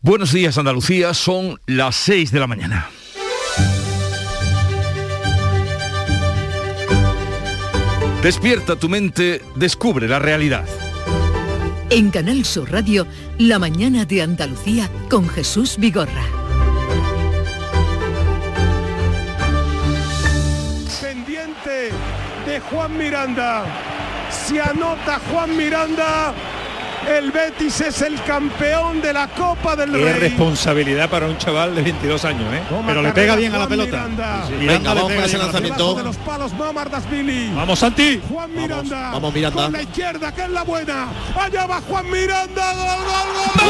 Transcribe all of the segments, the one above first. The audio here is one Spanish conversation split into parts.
Buenos días Andalucía, son las 6 de la mañana. Despierta tu mente, descubre la realidad. En Canal Sur Radio, La mañana de Andalucía con Jesús Vigorra. Pendiente de Juan Miranda. Se anota Juan Miranda el Betis es el campeón de la Copa del Qué Rey. responsabilidad para un chaval de 22 años, ¿eh? Pero le pega bien a la pelota. Miranda. Sí, sí. Venga, le vamos pega con ese lanzamiento. De los palos. Vamos, Santi. Juan Miranda. vamos, Miranda. Con la izquierda, que es la buena. Allá va Juan Miranda. Gol, gol, gol.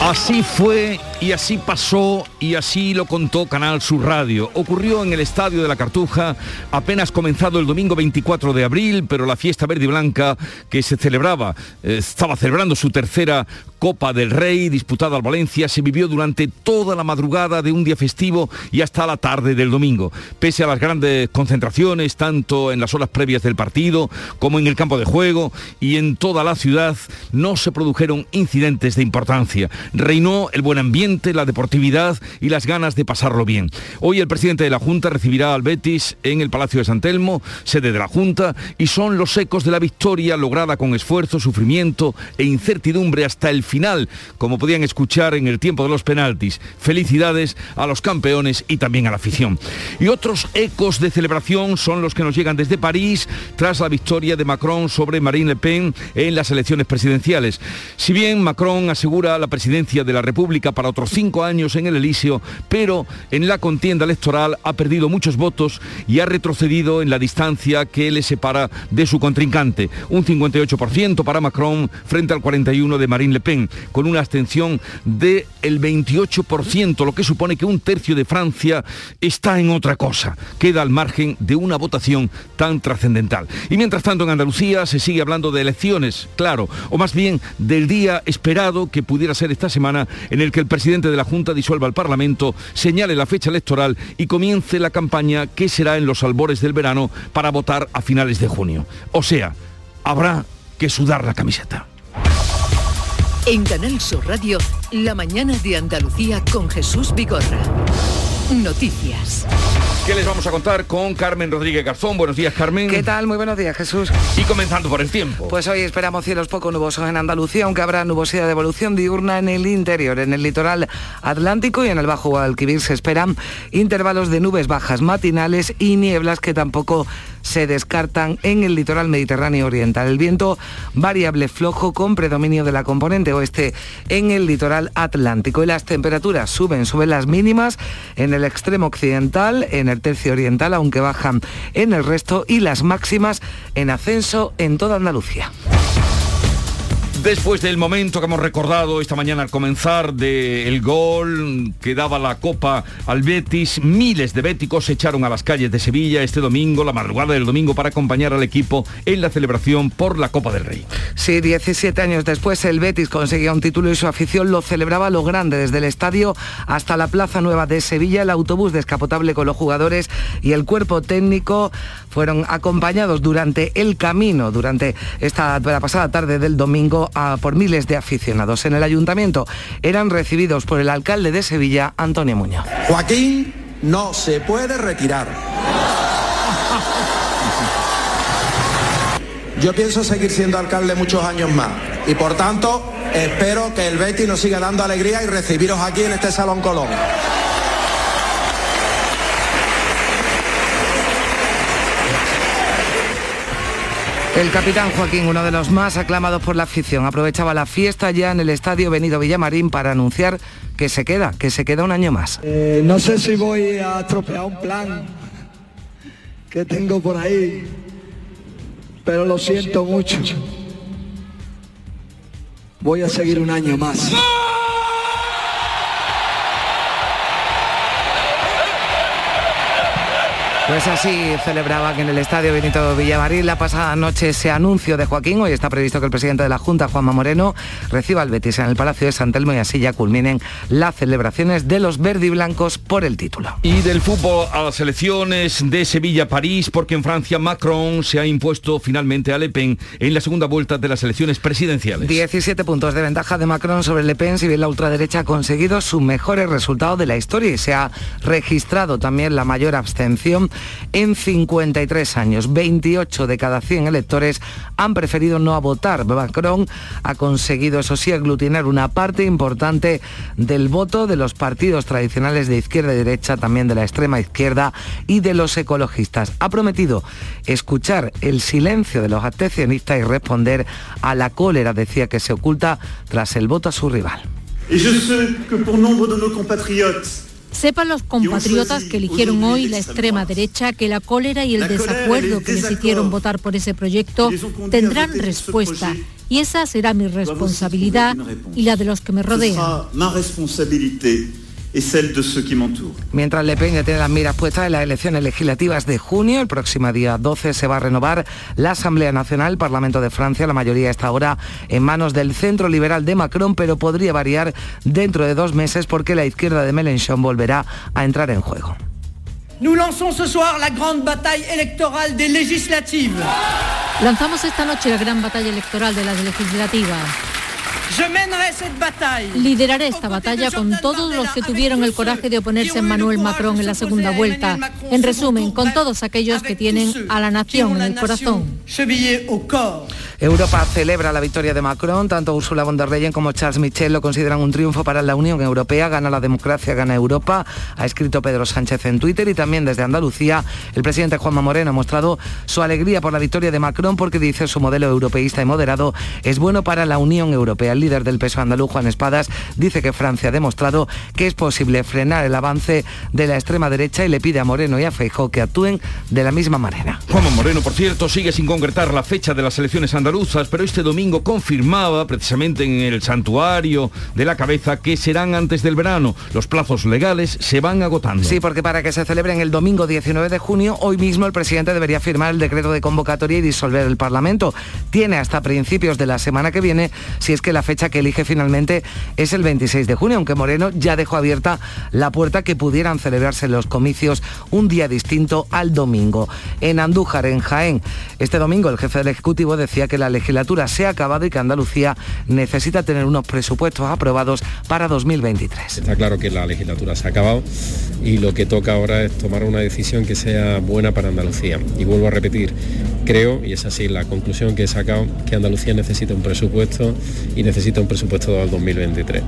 Así fue y así pasó y así lo contó Canal Sur Radio. Ocurrió en el Estadio de la Cartuja, apenas comenzado el domingo 24 de abril, pero la fiesta verde y blanca que se celebraba, eh, estaba celebrando su tercera Copa del Rey disputada al Valencia, se vivió durante toda la madrugada de un día festivo y hasta la tarde del domingo. Pese a las grandes concentraciones, tanto en las horas previas del partido como en el campo de juego y en toda la ciudad, no se produjeron incidentes de importancia. Reinó el buen ambiente, la deportividad y las ganas de pasarlo bien. Hoy el presidente de la Junta recibirá al Betis en el Palacio de San Telmo, sede de la Junta, y son los ecos de la victoria lograda con esfuerzo, sufrimiento e incertidumbre hasta el final, como podían escuchar en el tiempo de los penaltis. Felicidades a los campeones y también a la afición. Y otros ecos de celebración son los que nos llegan desde París tras la victoria de Macron sobre Marine Le Pen en las elecciones presidenciales. Si bien Macron asegura la presidencia de la República para otros cinco años en el Elíseo, pero en la contienda electoral ha perdido muchos votos y ha retrocedido en la distancia que le separa de su contrincante. Un 58% para Macron frente al 41% de Marine Le Pen, con una abstención del 28%, lo que supone que un tercio de Francia está en otra cosa. Queda al margen de una votación tan trascendental. Y mientras tanto en Andalucía se sigue hablando de elecciones, claro, o más bien del día esperado que pudiera ser esta semana en el que el presidente de la Junta disuelva el Parlamento, señale la fecha electoral y comience la campaña que será en los albores del verano para votar a finales de junio. O sea, habrá que sudar la camiseta. En Canal Sur Radio, La mañana de Andalucía con Jesús Vigorra. Noticias. ¿Qué les vamos a contar con Carmen Rodríguez Garzón? Buenos días, Carmen. ¿Qué tal? Muy buenos días, Jesús. Y comenzando por el tiempo. Pues hoy esperamos cielos poco nubosos en Andalucía, aunque habrá nubosidad de evolución diurna en el interior, en el litoral atlántico y en el Bajo Guadalquivir se esperan intervalos de nubes bajas matinales y nieblas que tampoco se descartan en el litoral mediterráneo oriental. El viento variable flojo con predominio de la componente oeste en el litoral atlántico y las temperaturas suben, suben las mínimas en el extremo occidental, en el tercio oriental, aunque bajan en el resto y las máximas en ascenso en toda Andalucía. Después del momento que hemos recordado esta mañana al comenzar del gol que daba la copa al Betis, miles de béticos se echaron a las calles de Sevilla este domingo, la madrugada del domingo, para acompañar al equipo en la celebración por la Copa del Rey. Sí, 17 años después el Betis conseguía un título y su afición lo celebraba a lo grande, desde el estadio hasta la Plaza Nueva de Sevilla, el autobús descapotable con los jugadores y el cuerpo técnico fueron acompañados durante el camino, durante esta la pasada tarde del domingo, por miles de aficionados. En el ayuntamiento eran recibidos por el alcalde de Sevilla, Antonio Muñoz. Joaquín no se puede retirar. Yo pienso seguir siendo alcalde muchos años más y por tanto espero que el Betis nos siga dando alegría y recibiros aquí en este Salón Colón. El capitán Joaquín, uno de los más aclamados por la afición, aprovechaba la fiesta ya en el estadio Benito Villamarín para anunciar que se queda, que se queda un año más. Eh, no sé si voy a estropear un plan que tengo por ahí, pero lo siento mucho. Voy a seguir un año más. Pues así celebraban en el Estadio Benito Villamarín la pasada noche ese anuncio de Joaquín. Hoy está previsto que el presidente de la Junta, Juanma Moreno, reciba al Betis en el Palacio de San Telmo y así ya culminen las celebraciones de los verdiblancos por el título. Y del fútbol a las elecciones de Sevilla-París, porque en Francia Macron se ha impuesto finalmente a Le Pen en la segunda vuelta de las elecciones presidenciales. 17 puntos de ventaja de Macron sobre Le Pen, si bien la ultraderecha ha conseguido sus mejores resultados de la historia y se ha registrado también la mayor abstención en 53 años. 28 de cada 100 electores han preferido no votar. Macron ha conseguido, eso sí, aglutinar una parte importante del voto de los partidos tradicionales de izquierda y derecha, también de la extrema izquierda y de los ecologistas. Ha prometido escuchar el silencio de los abstencionistas y responder a la cólera, decía, que se oculta tras el voto a su rival. Sepan los compatriotas que eligieron hoy la extrema derecha que la cólera y el desacuerdo que les hicieron votar por ese proyecto tendrán respuesta. Y esa será mi responsabilidad y la de los que me rodean de Mientras Le Pen tiene las miras puestas en las elecciones legislativas de junio, el próximo día 12 se va a renovar la Asamblea Nacional, Parlamento de Francia, la mayoría está ahora en manos del centro liberal de Macron, pero podría variar dentro de dos meses porque la izquierda de Mélenchon volverá a entrar en juego. Lanzamos esta noche la gran batalla electoral de las legislativas. Lideraré esta batalla con todos los que tuvieron el coraje de oponerse a Emmanuel Macron en la segunda vuelta. En resumen, con todos aquellos que tienen a la nación en el corazón. Europa celebra la victoria de Macron, tanto Ursula von der Leyen como Charles Michel lo consideran un triunfo para la Unión Europea, gana la democracia, gana Europa, ha escrito Pedro Sánchez en Twitter y también desde Andalucía el presidente Juanma Moreno ha mostrado su alegría por la victoria de Macron porque dice su modelo europeísta y moderado es bueno para la Unión Europea. El líder del peso andaluz, Juan Espadas, dice que Francia ha demostrado que es posible frenar el avance de la extrema derecha y le pide a Moreno y a Feijóo que actúen de la misma manera. Juanma Moreno, por cierto, sigue sin concretar la fecha de las elecciones andaluzas pero este domingo confirmaba precisamente en el santuario de la cabeza que serán antes del verano. Los plazos legales se van agotando. Sí, porque para que se celebren el domingo 19 de junio, hoy mismo el presidente debería firmar el decreto de convocatoria y disolver el Parlamento. Tiene hasta principios de la semana que viene, si es que la fecha que elige finalmente es el 26 de junio, aunque Moreno ya dejó abierta la puerta que pudieran celebrarse los comicios un día distinto al domingo. En Andújar, en Jaén, este domingo el jefe del Ejecutivo decía que la legislatura se ha acabado y que Andalucía necesita tener unos presupuestos aprobados para 2023. Está claro que la legislatura se ha acabado y lo que toca ahora es tomar una decisión que sea buena para Andalucía. Y vuelvo a repetir, creo, y es así la conclusión que he sacado, que Andalucía necesita un presupuesto y necesita un presupuesto del 2023.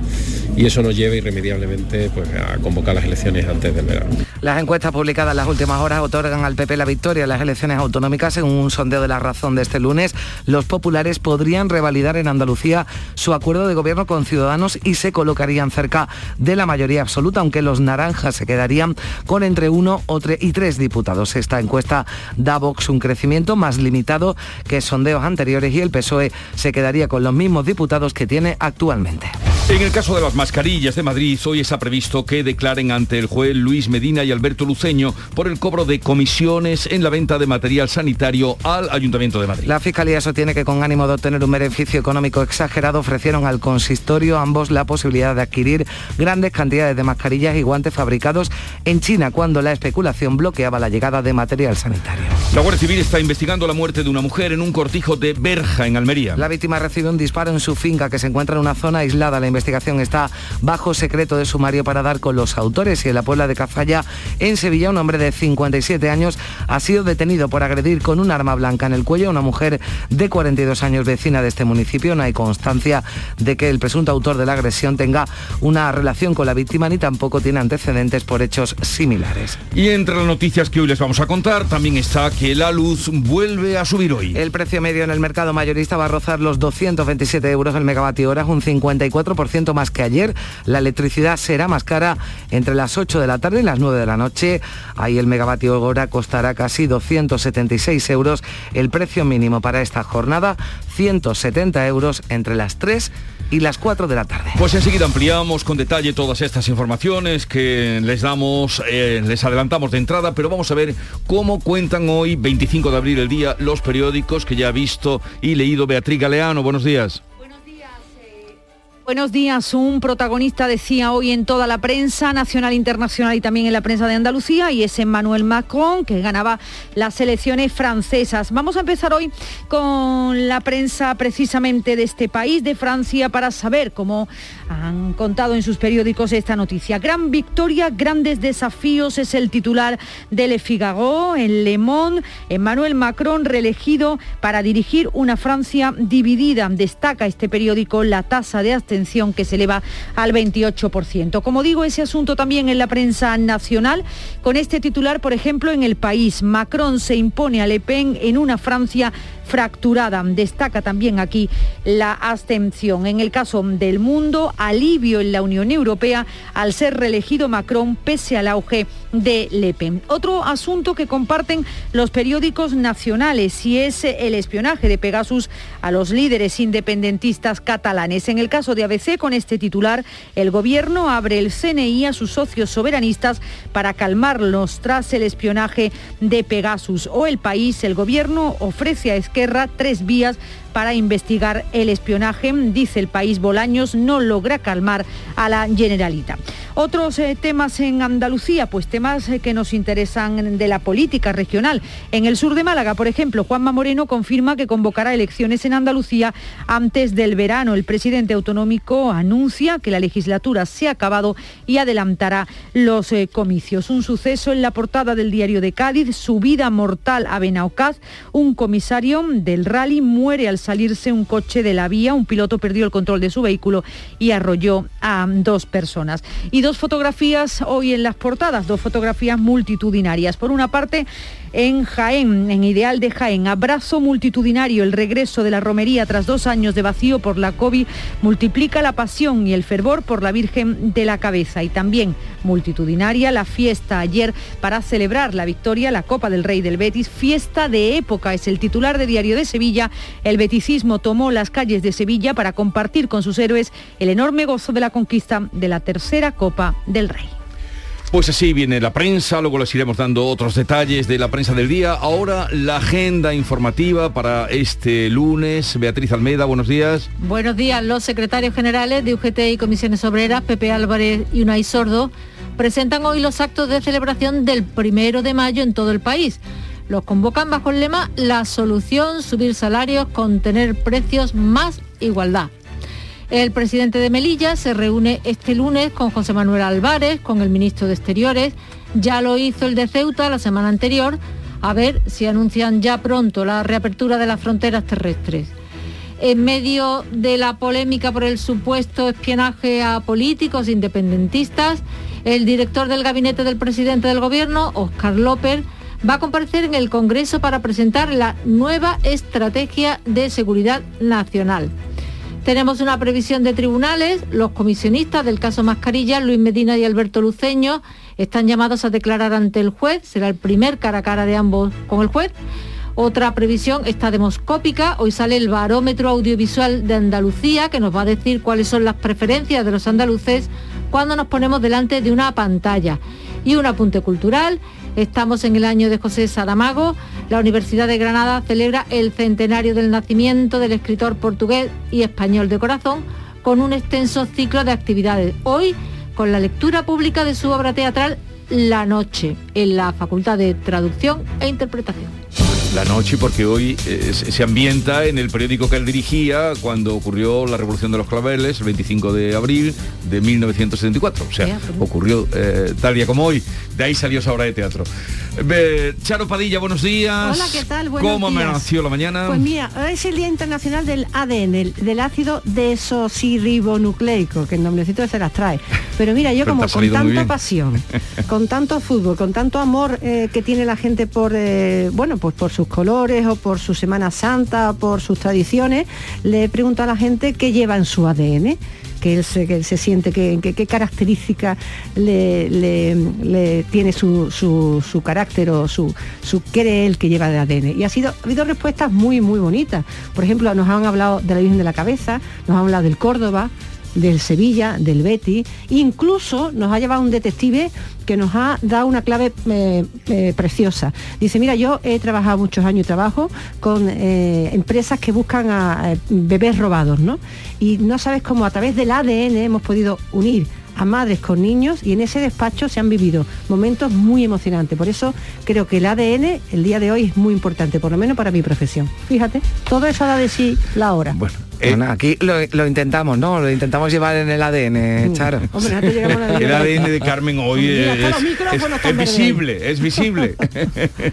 Y eso nos lleva irremediablemente pues, a convocar las elecciones antes del verano. Las encuestas publicadas en las últimas horas otorgan al PP la victoria en las elecciones autonómicas según un sondeo de la razón de este lunes. Los populares podrían revalidar en Andalucía su acuerdo de gobierno con Ciudadanos y se colocarían cerca de la mayoría absoluta, aunque los naranjas se quedarían con entre uno y tres diputados. Esta encuesta da Vox un crecimiento más limitado que sondeos anteriores y el PSOE se quedaría con los mismos diputados que tiene actualmente. En el caso de las mascarillas de Madrid, hoy está previsto que declaren ante el juez Luis Medina y Alberto Luceño por el cobro de comisiones en la venta de material sanitario al Ayuntamiento de Madrid. La Fiscalía sostiene que con ánimo de obtener un beneficio económico exagerado ofrecieron al consistorio ambos la posibilidad de adquirir grandes cantidades de mascarillas y guantes fabricados en China cuando la especulación bloqueaba la llegada de material sanitario. La Guardia Civil está investigando la muerte de una mujer en un cortijo de Berja, en Almería. La víctima recibió un disparo en su finca que se encuentra en una zona aislada. La investigación está bajo secreto de sumario para dar con los autores y en la Puebla de Cazalla, en Sevilla, un hombre de 57 años ha sido detenido por agredir con un arma blanca en el cuello a una mujer de 42 años vecina de este municipio. No hay constancia de que el presunto autor de la agresión tenga una relación con la víctima ni tampoco tiene antecedentes por hechos similares. Y entre las noticias que hoy les vamos a contar también está que la luz vuelve a subir hoy. El precio medio en el mercado mayorista va a rozar los 227 euros el megavatio hora, un 54% 15% más que ayer. La electricidad será más cara entre las 8 de la tarde y las 9 de la noche. Ahí el megavatio hora costará casi 276 euros. El precio mínimo para esta jornada, 170 euros entre las 3 y las 4 de la tarde. Pues enseguida ampliamos con detalle todas estas informaciones que les damos, eh, les adelantamos de entrada, pero vamos a ver cómo cuentan hoy, 25 de abril el día, los periódicos que ya ha visto y leído Beatriz Galeano. Buenos días. Buenos días. Un protagonista decía hoy en toda la prensa nacional, internacional y también en la prensa de Andalucía y es Emmanuel Macron que ganaba las elecciones francesas. Vamos a empezar hoy con la prensa precisamente de este país, de Francia, para saber cómo han contado en sus periódicos esta noticia. Gran victoria, grandes desafíos es el titular de Le Figaro, en Le Monde. Emmanuel Macron reelegido para dirigir una Francia dividida. Destaca este periódico la tasa de que se eleva al 28%. Como digo, ese asunto también en la prensa nacional, con este titular, por ejemplo, en el país, Macron se impone a Le Pen en una Francia fracturada. Destaca también aquí la abstención. En el caso del mundo, alivio en la Unión Europea al ser reelegido Macron pese al auge de Le Pen. Otro asunto que comparten los periódicos nacionales y es el espionaje de Pegasus a los líderes independentistas catalanes. En el caso de ABC, con este titular, el gobierno abre el CNI a sus socios soberanistas para calmarlos tras el espionaje de Pegasus. O el país, el gobierno ofrece a Esquerra tres vías para investigar el espionaje. Dice el país Bolaños, no logra calmar a la Generalita. Otros eh, temas en Andalucía, pues temas eh, que nos interesan de la política regional. En el sur de Málaga, por ejemplo, Juanma Moreno confirma que convocará elecciones en Andalucía antes del verano. El presidente autonómico anuncia que la legislatura se ha acabado y adelantará los eh, comicios. Un suceso en la portada del diario de Cádiz, subida mortal a Benaucaz. Un comisario del rally muere al salirse un coche de la vía, un piloto perdió el control de su vehículo y arrolló a dos personas. Y dos fotografías hoy en las portadas, dos fotografías multitudinarias. Por una parte, en Jaén, en Ideal de Jaén. Abrazo multitudinario, el regreso de la romería tras dos años de vacío por la COVID multiplica la pasión y el fervor por la Virgen de la Cabeza. Y también multitudinaria la fiesta ayer para celebrar la victoria, la Copa del Rey del Betis. Fiesta de época es el titular de Diario de Sevilla. El beticismo tomó las calles de Sevilla para compartir con sus héroes el enorme gozo de la conquista de la tercera Copa del Rey. Pues así viene la prensa, luego les iremos dando otros detalles de la prensa del día. Ahora la agenda informativa para este lunes. Beatriz Almeida, buenos días. Buenos días. Los secretarios generales de UGT y Comisiones Obreras, Pepe Álvarez y Unai Sordo, presentan hoy los actos de celebración del primero de mayo en todo el país. Los convocan bajo el lema La solución, subir salarios, contener precios, más igualdad. El presidente de Melilla se reúne este lunes con José Manuel Álvarez, con el ministro de Exteriores. Ya lo hizo el de Ceuta la semana anterior. A ver si anuncian ya pronto la reapertura de las fronteras terrestres. En medio de la polémica por el supuesto espionaje a políticos independentistas, el director del gabinete del presidente del gobierno, Óscar López, va a comparecer en el Congreso para presentar la nueva estrategia de seguridad nacional. Tenemos una previsión de tribunales. Los comisionistas del caso Mascarilla, Luis Medina y Alberto Luceño, están llamados a declarar ante el juez. Será el primer cara a cara de ambos con el juez. Otra previsión está demoscópica. Hoy sale el barómetro audiovisual de Andalucía que nos va a decir cuáles son las preferencias de los andaluces cuando nos ponemos delante de una pantalla. Y un apunte cultural. Estamos en el año de José Saramago. La Universidad de Granada celebra el centenario del nacimiento del escritor portugués y español de corazón con un extenso ciclo de actividades. Hoy con la lectura pública de su obra teatral La Noche en la Facultad de Traducción e Interpretación la noche porque hoy eh, se ambienta en el periódico que él dirigía cuando ocurrió la Revolución de los Claveles, el 25 de abril de 1974. O sea, ocurrió eh, tal día como hoy. De ahí salió esa obra de teatro. Charo Padilla, buenos días. Hola, ¿qué tal? Buenos ¿Cómo nació la mañana? Pues mira, es el Día Internacional del ADN, del ácido desoxirribonucleico, que el nombrecito se las trae. Pero mira, yo como con tanta pasión, con tanto fútbol, con tanto amor eh, que tiene la gente por, bueno, pues por su colores o por su Semana Santa, por sus tradiciones, le pregunto a la gente qué lleva en su ADN que él se, que se siente, qué que, características le, tiene su, su, carácter o su, su cree él que lleva de ADN. Y ha, sido, ha habido respuestas muy, muy bonitas. Por ejemplo, nos han hablado de la Virgen de la Cabeza, nos han hablado del Córdoba, del Sevilla, del Betty, incluso nos ha llevado un detective que nos ha dado una clave eh, eh, preciosa. Dice, mira, yo he trabajado muchos años trabajo con eh, empresas que buscan a bebés robados, ¿no? Y no sabes cómo a través del ADN hemos podido unir a madres con niños y en ese despacho se han vivido momentos muy emocionantes. Por eso creo que el ADN el día de hoy es muy importante, por lo menos para mi profesión. Fíjate, todo eso da de sí la hora. Bueno, eh, aquí lo, intentamos, ¿no? Lo intentamos llevar en el ADN, mm. Charo. el ADN de Carmen hoy es, visible, es visible.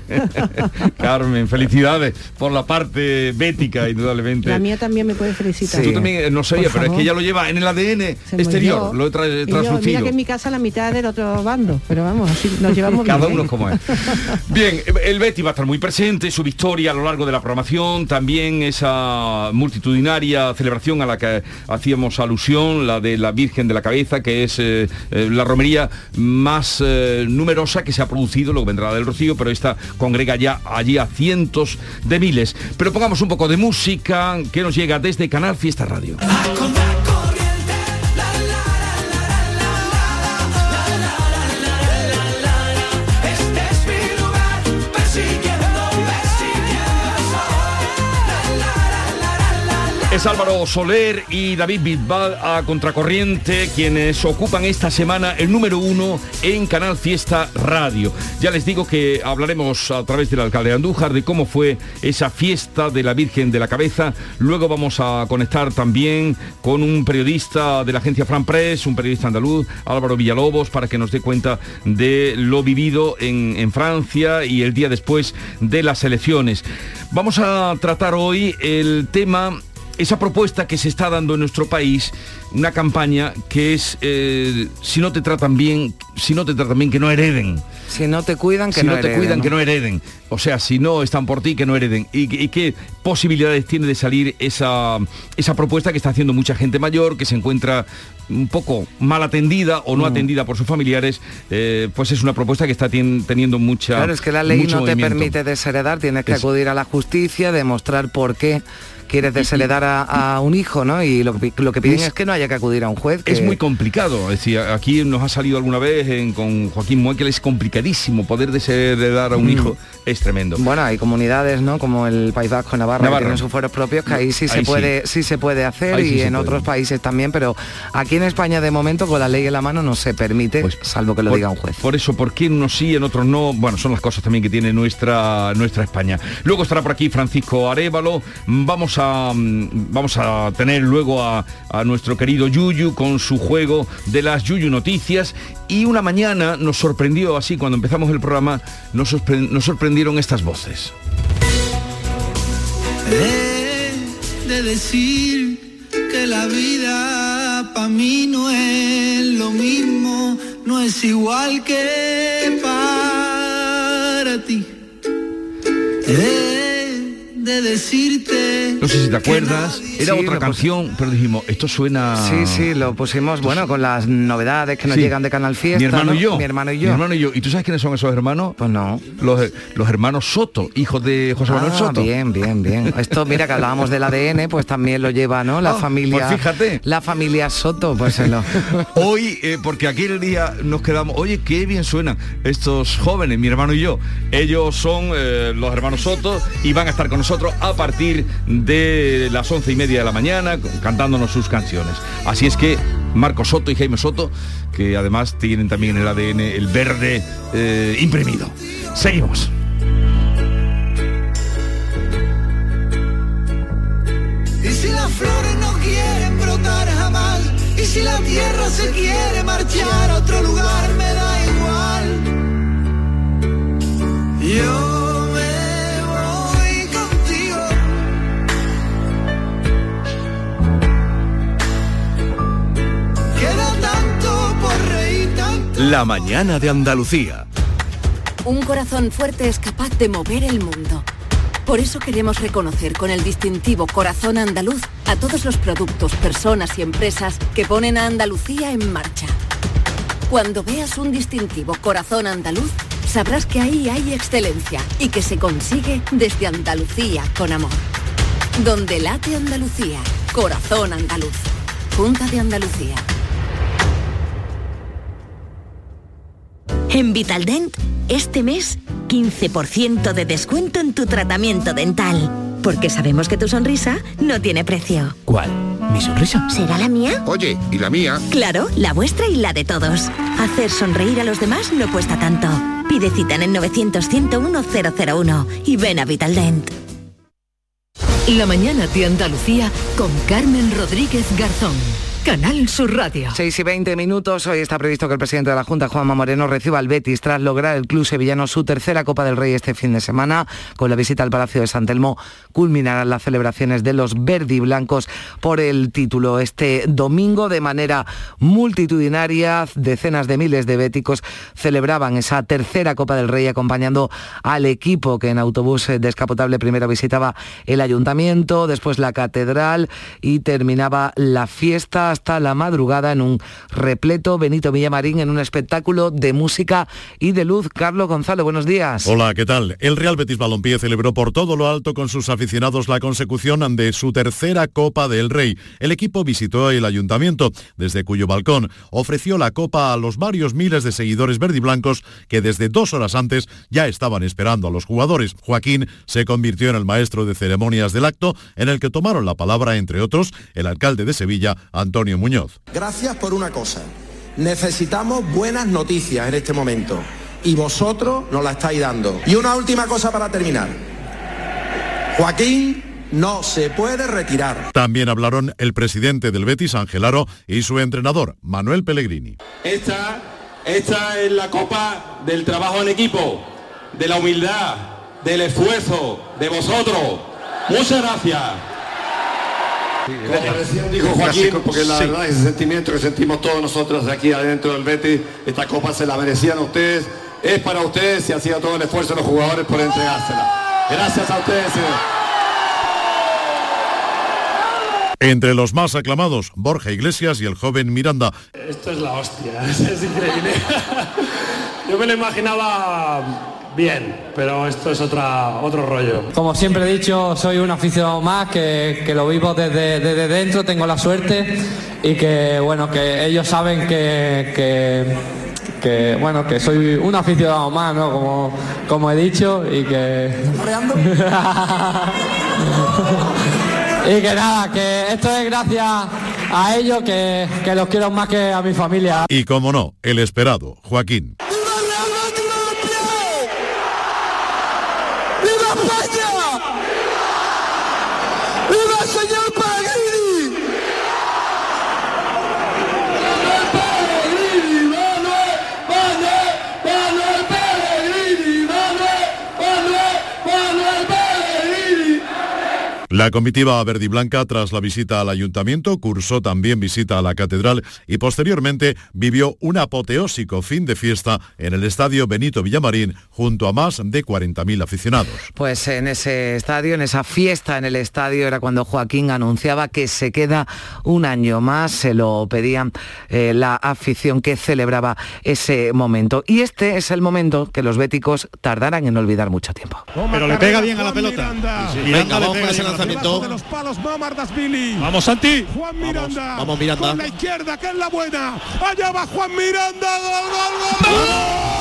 Carmen, felicidades por la parte bética, indudablemente. La mía también me puede felicitar. Tú también eh, no sabía, pero es que ella lo lleva en el ADN exterior, lo he transmitido. Mira que en mi casa la mitad es del otro bando, pero vamos, así nos llevamos Cada uno ¿eh? como es. Bien, el Betty va a estar muy presente, su victoria a lo largo de la programación, también esa multitudinaria celebración a la que hacíamos alusión, la de la Virgen de la Cabeza, que es eh, eh, la romería más eh, numerosa que se ha producido, luego vendrá la del Rocío, pero esta congrega ya allí a cientos de miles. Pero pongamos un poco de música que nos llega desde Canal Fiesta Radio. Álvaro Soler y David Bisbal a Contracorriente quienes ocupan esta semana el número uno en Canal Fiesta Radio. Ya les digo que hablaremos a través del alcalde de Andújar de cómo fue esa fiesta de la Virgen de la Cabeza. Luego vamos a conectar también con un periodista de la agencia Fran Press, un periodista andaluz, Álvaro Villalobos, para que nos dé cuenta de lo vivido en Francia y el día después de las elecciones. Vamos a tratar hoy el tema esa propuesta que se está dando en nuestro país, una campaña que es eh, si no te tratan bien, si no te tratan bien, que no hereden. Si no te cuidan, que si no, te cuidan, que no hereden. O sea, si no están por ti, que no hereden. ¿Y, qué posibilidades tiene de salir esa, esa propuesta que está haciendo mucha gente mayor, que se encuentra un poco mal atendida o no mm. atendida por sus familiares, eh, pues es una propuesta que está teniendo mucha... Claro, es que la ley no te permite desheredar, tienes que acudir a la justicia, demostrar por qué quieres desheredar a, a un hijo, ¿no? Y lo, lo que piden es, que no haya que acudir a un juez. Es muy complicado. Es decir, aquí nos ha salido alguna vez con Joaquín Muekel, es complicadísimo poder desheredar a un mm. hijo. Es tremendo. Bueno, hay comunidades, ¿no? Como el País Vasco, Navarra, Navarra. que tienen sus fueros propios, que ahí sí se puede, sí. se puede hacer y en otros países también, pero aquí en España de momento con la ley en la mano no se permite, pues, salvo que lo diga un juez. Por eso, ¿por qué unos sí, en otros no? Bueno, son las cosas también que tiene nuestra, nuestra España. Luego estará por aquí Francisco Arevalo. Vamos a vamos a tener luego a, nuestro querido Yuyu con su juego de las Yuyu Noticias y una mañana nos sorprendió así cuando empezamos el programa, nos, sorprendieron estas voces. de decir que la vida para mí no es lo mismo, no es igual que para ti de decirte. No sé si te acuerdas, era otra canción, pero dijimos, esto suena. Sí, sí, lo pusimos, bueno, con las novedades que nos llegan de Canal Fiesta. Mi hermano y yo. Mi hermano y yo. Mi hermano y yo. ¿Y tú sabes quiénes son esos hermanos? Pues no. Los, los hermanos Soto, hijos de José Manuel ah, Soto. Bien, bien, bien. Esto, mira que hablábamos del ADN, pues también lo lleva, ¿no? La ah, familia. Pues fíjate. La familia Soto, pues lo... Hoy, eh, porque aquel día nos quedamos, oye, qué bien suenan estos jóvenes, mi hermano y yo. Ellos son eh, los hermanos Soto y van a estar con nosotros a partir de las once y media de la mañana cantándonos sus canciones. Así es que Marco Soto y Jaime Soto, que además tienen también el ADN el verde eh, imprimido. Seguimos. Si la tierra se quiere marchar a otro lugar, me da igual. Yo La mañana de Andalucía. Un corazón fuerte es capaz de mover el mundo. Por eso queremos reconocer con el distintivo Corazón Andaluz a todos los productos, personas y empresas que ponen a Andalucía en marcha. Cuando veas un distintivo corazón andaluz, sabrás que ahí hay excelencia y que se consigue desde Andalucía con amor. Donde late Andalucía, corazón andaluz. Junta de Andalucía. En Vitaldent, este mes, 15% de descuento en tu tratamiento dental. Porque sabemos que tu sonrisa no tiene precio. ¿Cuál? ¿Mi sonrisa? ¿Será la mía? Oye, ¿y la mía? Claro, la vuestra y la de todos. Hacer sonreír a los demás no cuesta tanto. Pide cita en el 900-101-001 y ven a Vitaldent. La mañana de Andalucía con Carmen Rodríguez Garzón. Canal Sur Radio. 6 y 20 minutos. Hoy está previsto que el presidente de la Junta, Juanma Moreno, reciba al Betis tras lograr el club sevillano su tercera Copa del Rey este fin de semana. Con la visita al Palacio de San Telmo culminarán las celebraciones de los verdiblancos por el título. Este domingo, de manera multitudinaria, decenas de miles de béticos celebraban esa tercera Copa del Rey acompañando al equipo que en autobús descapotable primero visitaba el ayuntamiento, después la catedral y terminaba la fiesta hasta la madrugada en un repleto Benito Villamarín en un espectáculo de música y de luz. Carlos Gonzalo, buenos días. Hola, ¿qué tal? El Real Betis Balompié celebró por todo lo alto con sus aficionados la consecución de su tercera Copa del Rey. El equipo visitó el ayuntamiento, desde cuyo balcón ofreció la copa a los varios miles de seguidores verdiblancos que desde dos horas antes ya estaban esperando a los jugadores. Joaquín se convirtió en el maestro de ceremonias del acto, en el que tomaron la palabra, entre otros, el alcalde de Sevilla, Antonio Muñoz. Gracias por una cosa. Necesitamos buenas noticias en este momento y vosotros nos la estáis dando. Y una última cosa para terminar. Joaquín no se puede retirar. También hablaron el presidente del Betis, Ángel Aro, y su entrenador, Manuel Pellegrini. Esta, esta es la copa del trabajo en equipo, de la humildad, del esfuerzo, de vosotros. Muchas gracias. Como recién dijo Joaquín, porque la verdad ese sentimiento que sentimos todos nosotros aquí adentro del Betis, esta copa se la merecían ustedes, es para ustedes y ha sido todo el esfuerzo de los jugadores por entregársela. Gracias a ustedes, señor. Entre los más aclamados, Borja Iglesias y el joven Miranda. Esto es la hostia, es increíble. Yo me lo imaginaba bien, pero esto es otra, otro rollo. Como siempre he dicho, soy un aficionado más que, que lo vivo desde, desde, dentro, tengo la suerte y que bueno, que ellos saben que, que, que, bueno, que soy un aficionado más, ¿no? Como, como he dicho y que. y que nada, que esto es gracias a ellos que, que los quiero más que a mi familia. Y como no, el esperado, Joaquín. ¡Viva España! ¡Viva el señor Pellegrini! La comitiva verde y blanca, tras la visita al ayuntamiento, cursó también visita a la catedral y posteriormente vivió un apoteósico fin de fiesta en el estadio Benito Villamarín junto a más de 40.000 aficionados. Pues en ese estadio, en esa fiesta en el estadio, era cuando Joaquín anunciaba que se queda un año más, se lo pedían eh, la afición que celebraba ese momento. Y este es el momento que los béticos tardarán en olvidar mucho tiempo. Pero le pega bien a la pelota. Miranda. Miranda le vamos pega lanzamiento. de los palos. Vamos, Santi. Juan Miranda. vamos, Miranda. Con la izquierda, que es la buena. Allá va Juan Miranda. Gol, gol, gol.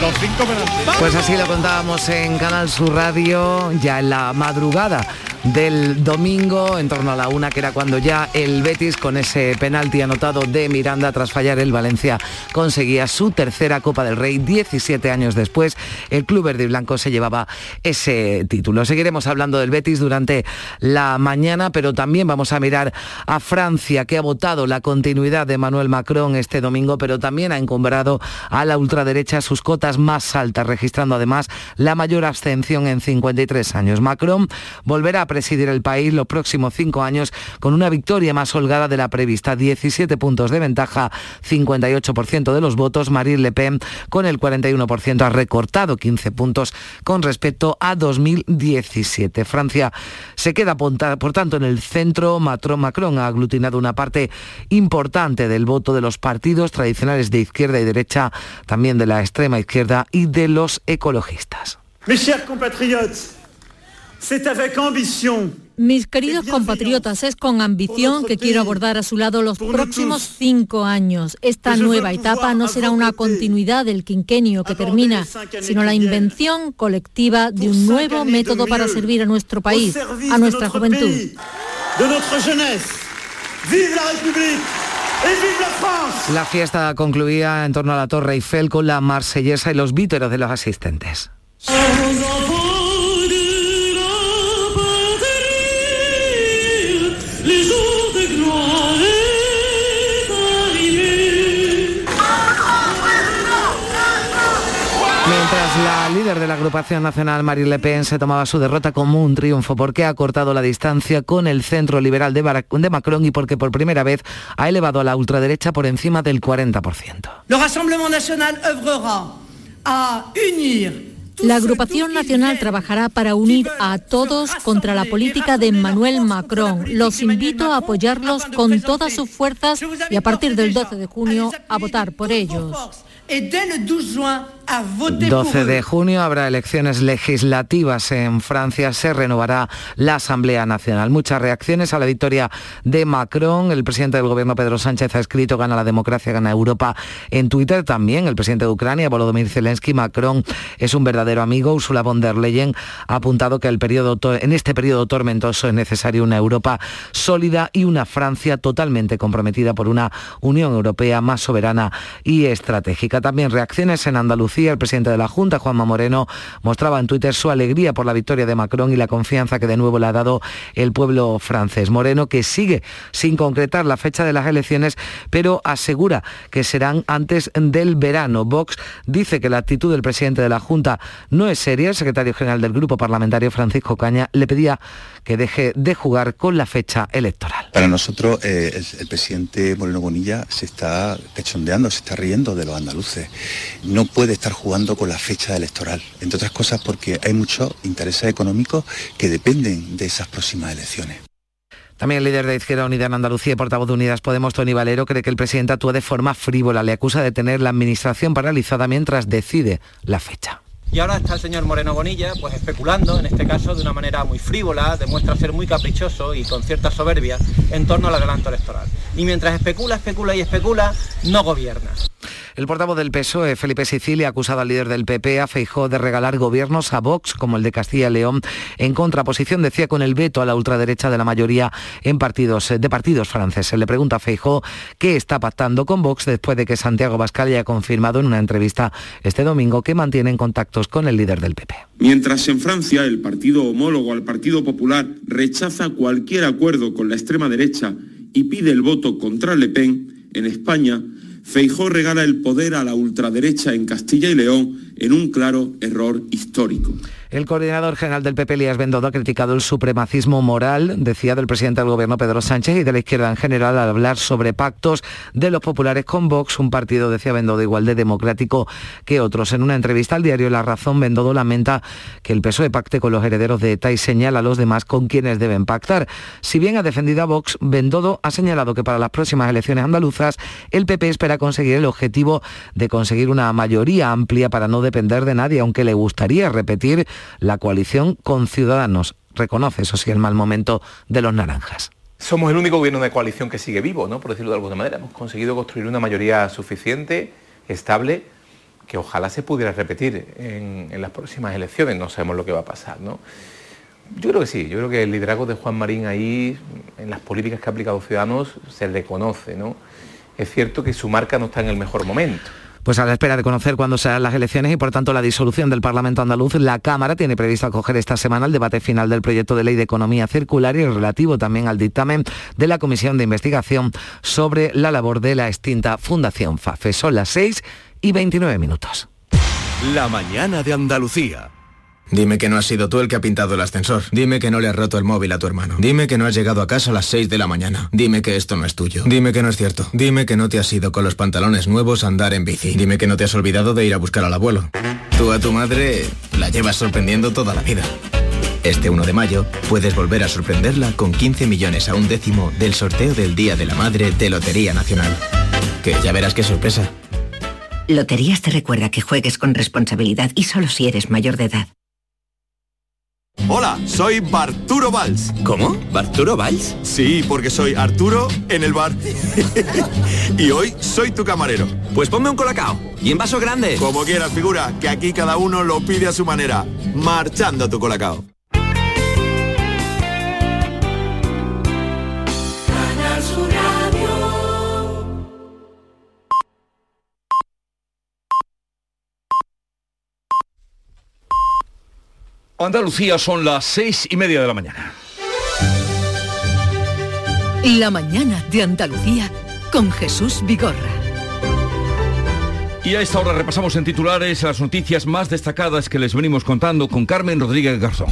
Los cinco penaltis. Pues así lo contábamos en Canal Sur Radio ya en la madrugada del domingo en torno a la una que era cuando ya el Betis con ese penalti anotado de Miranda tras fallar el Valencia conseguía su tercera Copa del Rey 17 años después. El club verde y blanco se llevaba ese título. Seguiremos hablando del Betis durante la mañana pero también vamos a mirar a Francia que ha votado la continuidad de Manuel Macron este domingo pero también ha encumbrado a la ultraderecha sus cotas más altas registrando además la mayor abstención en 53 años. Macron volverá a presidir el país los próximos cinco años con una victoria más holgada de la prevista. 17 puntos de ventaja, 58% de los votos. Marine Le Pen con el 41% ha recortado 15 puntos con respecto a 2017. Francia se queda por tanto en el centro. Macron ha aglutinado una parte importante del voto de los partidos tradicionales de izquierda y derecha, también de la extrema izquierda y de los ecologistas. Mes chers compatriotes, mis queridos compatriotas, es con ambición que quiero abordar a su lado los próximos cinco años. Esta nueva etapa no será una continuidad del quinquenio que termina, sino la invención colectiva de un nuevo método para servir a nuestro país, a nuestra juventud. La fiesta concluía en torno a la Torre Eiffel con la marsellesa y los víteros de los asistentes. Líder de la agrupación nacional, Marine Le Pen, se tomaba su derrota como un triunfo porque ha cortado la distancia con el centro liberal de, de Macron y porque por primera vez ha elevado a la ultraderecha por encima del 40%. La agrupación nacional trabajará para unir a todos contra la política de Emmanuel Macron. Los invito a apoyarlos con todas sus fuerzas y a partir del 12 de junio a votar por ellos. 12 de junio habrá elecciones legislativas en Francia, se renovará la Asamblea Nacional. Muchas reacciones a la victoria de Macron. El presidente del gobierno Pedro Sánchez ha escrito gana la democracia, gana Europa en Twitter también. El presidente de Ucrania, Volodymyr Zelensky, Macron es un verdadero amigo. Ursula von der Leyen ha apuntado que el periodo, en este periodo tormentoso es necesario una Europa sólida y una Francia totalmente comprometida por una Unión Europea más soberana y estratégica. También reacciones en Andalucía el presidente de la Junta, Juanma Moreno, mostraba en Twitter su alegría por la victoria de Macron y la confianza que de nuevo le ha dado el pueblo francés. Moreno, que sigue sin concretar la fecha de las elecciones, pero asegura que serán antes del verano. Vox dice que la actitud del presidente de la Junta no es seria. El secretario general del Grupo Parlamentario, Francisco Caña, le pedía que deje de jugar con la fecha electoral. Para nosotros, eh, el, presidente Moreno Bonilla se está pechondeando, se está riendo de los andaluces. No puede estar jugando con la fecha electoral, entre otras cosas porque hay muchos intereses económicos que dependen de esas próximas elecciones. También el líder de Izquierda Unida en Andalucía y portavoz de Unidas Podemos, Tony Valero, cree que el presidente actúa de forma frívola. Le acusa de tener la administración paralizada mientras decide la fecha. Y ahora está el señor Moreno Bonilla, pues especulando, en este caso de una manera muy frívola, demuestra ser muy caprichoso y con cierta soberbia en torno al adelanto electoral. Y mientras especula, especula y especula, no gobierna. El portavoz del PSOE, Felipe Sicilia, ha acusado al líder del PP, a Feijó, de regalar gobiernos a Vox, como el de Castilla y León, en contraposición, decía, con el veto a la ultraderecha de la mayoría en partidos, de partidos franceses. Le pregunta a Feijó qué está pactando con Vox después de que Santiago Bascal haya confirmado en una entrevista este domingo que mantienen contactos con el líder del PP. Mientras en Francia el partido homólogo al Partido Popular rechaza cualquier acuerdo con la extrema derecha y pide el voto contra Le Pen, en España Feijó regala el poder a la ultraderecha en Castilla y León en un claro error histórico. El coordinador general del PP, Elías Bendodo, ha criticado el supremacismo moral, decía del presidente del gobierno Pedro Sánchez y de la izquierda en general al hablar sobre pactos de los populares con Vox, un partido, decía Bendodo, igual de democrático que otros. En una entrevista al diario La Razón, Bendodo lamenta que el PSOE pacte con los herederos de ETA y señala a los demás con quienes deben pactar. Si bien ha defendido a Vox, Bendodo ha señalado que para las próximas elecciones andaluzas el PP espera conseguir el objetivo de conseguir una mayoría amplia para no depender de nadie, aunque le gustaría repetir la coalición con Ciudadanos. Reconoce, eso sí, el mal momento de los naranjas. Somos el único gobierno de coalición que sigue vivo, ¿no? por decirlo de alguna manera. Hemos conseguido construir una mayoría suficiente, estable, que ojalá se pudiera repetir en, las próximas elecciones. No sabemos lo que va a pasar. ¿no? Yo creo que sí, yo creo que el liderazgo de Juan Marín ahí, en las políticas que ha aplicado Ciudadanos, se reconoce. ¿no? Es cierto que su marca no está en el mejor momento pues a la espera de conocer cuándo serán las elecciones y por tanto la disolución del Parlamento andaluz, la Cámara tiene previsto acoger esta semana el debate final del proyecto de ley de economía circular y relativo también al dictamen de la Comisión de Investigación sobre la labor de la extinta Fundación FAFE. Son las 6 y 29 minutos. La mañana de Andalucía. Dime que no has sido tú el que ha pintado el ascensor. Dime que no le has roto el móvil a tu hermano. Dime que no has llegado a casa a las 6 de la mañana. Dime que esto no es tuyo. Dime que no es cierto. Dime que no te has ido con los pantalones nuevos a andar en bici. Dime que no te has olvidado de ir a buscar al abuelo. Tú a tu madre la llevas sorprendiendo toda la vida. Este 1 de mayo puedes volver a sorprenderla con 15 millones a un décimo del sorteo del Día de la Madre de Lotería Nacional. Que ya verás qué sorpresa. Loterías te recuerda que juegues con responsabilidad y solo si eres mayor de edad. Hola, soy Barturo Valls. ¿Cómo? ¿Barturo Valls? Sí, porque soy Arturo en el bar. y hoy soy tu camarero. Pues ponme un colacao. Y en vaso grande. Como quieras, figura, que aquí cada uno lo pide a su manera. Marchando tu colacao. Andalucía son las seis y media de la mañana. La mañana de Andalucía con Jesús Vigorra. Y a esta hora repasamos en titulares las noticias más destacadas que les venimos contando con Carmen Rodríguez Garzón.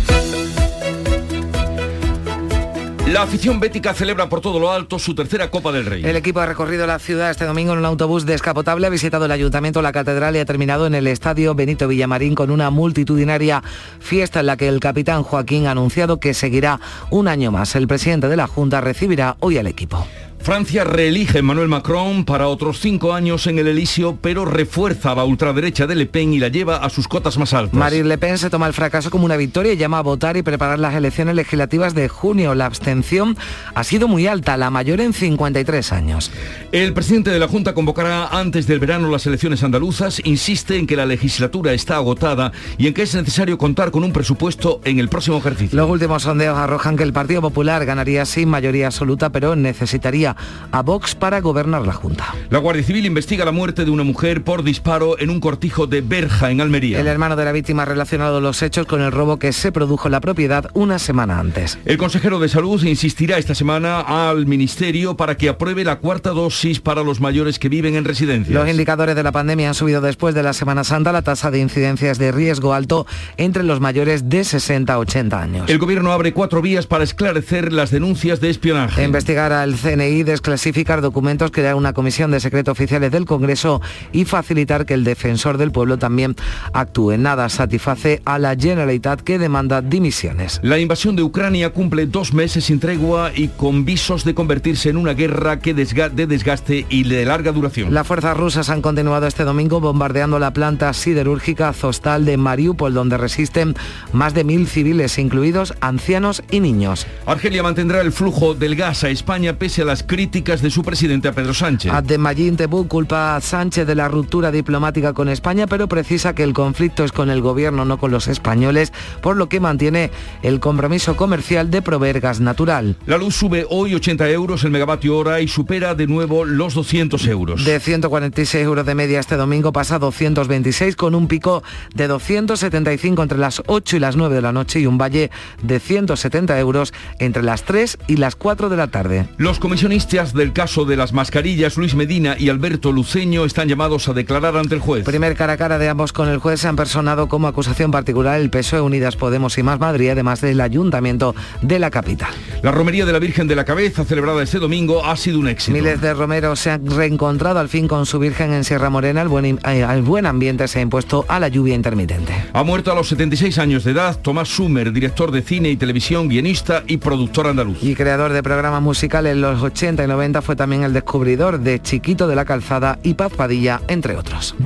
La afición bética celebra por todo lo alto su tercera Copa del Rey. El equipo ha recorrido la ciudad este domingo en un autobús descapotable, ha visitado el ayuntamiento, la catedral y ha terminado en el estadio Benito Villamarín con una multitudinaria fiesta en la que el capitán Joaquín ha anunciado que seguirá un año más. El presidente de la Junta recibirá hoy al equipo. Francia reelige a Emmanuel Macron para otros cinco años en el Elíseo, pero refuerza a la ultraderecha de Le Pen y la lleva a sus cotas más altas. Marine Le Pen se toma el fracaso como una victoria y llama a votar y preparar las elecciones legislativas de junio. La abstención ha sido muy alta, la mayor en 53 años. El presidente de la Junta convocará antes del verano las elecciones andaluzas, insiste en que la legislatura está agotada y en que es necesario contar con un presupuesto en el próximo ejercicio. Los últimos sondeos arrojan que el Partido Popular ganaría sin mayoría absoluta, pero necesitaría a Vox para gobernar la Junta. La Guardia Civil investiga la muerte de una mujer por disparo en un cortijo de Berja, en Almería. El hermano de la víctima ha relacionado los hechos con el robo que se produjo en la propiedad una semana antes. El consejero de Salud insistirá esta semana al Ministerio para que apruebe la cuarta dosis para los mayores que viven en residencias. Los indicadores de la pandemia han subido después de la Semana Santa. La tasa de incidencias de riesgo alto entre los mayores de 60 a 80 años. El gobierno abre cuatro vías para esclarecer las denuncias de espionaje. Investigar al CNI, desclasificar documentos, crear una comisión de secretos oficiales del Congreso y facilitar que el defensor del pueblo también actúe. Nada satisface a la Generalitat que demanda dimisiones. La invasión de Ucrania cumple dos meses sin tregua y con visos de convertirse en una guerra que desga de desgaste y de larga duración. Las fuerzas rusas han continuado este domingo bombardeando la planta siderúrgica Zostal de Mariupol, donde resisten más de mil civiles, incluidos ancianos y niños. Argelia mantendrá el flujo del gas a España pese a las críticas de su presidente a Pedro Sánchez. Abdelmajid Tebboune culpa a Sánchez de la ruptura diplomática con España, pero precisa que el conflicto es con el gobierno, no con los españoles, por lo que mantiene el compromiso comercial de proveer gas natural. La luz sube hoy 80 euros el megavatio hora y supera de nuevo los 200 euros. De 146 euros de media este domingo pasa a 226 con un pico de 275 entre las 8 y las 9 de la noche y un valle de 170 euros entre las 3 y las 4 de la tarde. Los comisionistas del caso de las mascarillas, Luis Medina y Alberto Luceño, están llamados a declarar ante el juez. Primer cara a cara de ambos con el juez se han personado como acusación particular el PSOE Unidas Podemos y Más Madrid, además del Ayuntamiento de la capital. La romería de la Virgen de la Cabeza, celebrada este domingo, ha sido un éxito. Miles de romeros se han reencontrado al fin con su Virgen en Sierra Morena. El buen, eh, el buen ambiente se ha impuesto a la lluvia intermitente. Ha muerto a los 76 años de edad Tomás Sumer, director de cine y televisión, guionista y productor andaluz. Y creador de programas musicales en los 80 y 90 fue también el descubridor de Chiquito de la Calzada y Paz Padilla, entre otros.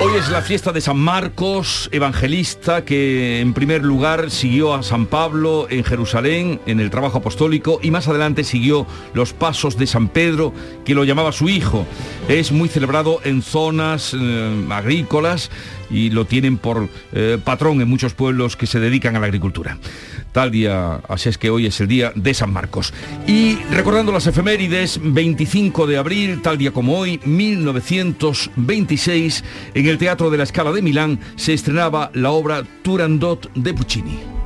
Hoy es la fiesta de San Marcos, evangelista, que en primer lugar siguió a San Pablo en Jerusalén, en el trabajo apostólico, y más adelante siguió los pasos de San Pedro, que lo llamaba su hijo. Es muy celebrado en zonas eh, agrícolas y lo tienen por eh, patrón en muchos pueblos que se dedican a la agricultura. Tal día, así es que hoy es el día de San Marcos. Y recordando las efemérides, 25 de abril, tal día como hoy, 1926, en el Teatro de la Scala de Milán se estrenaba la obra Turandot de Puccini.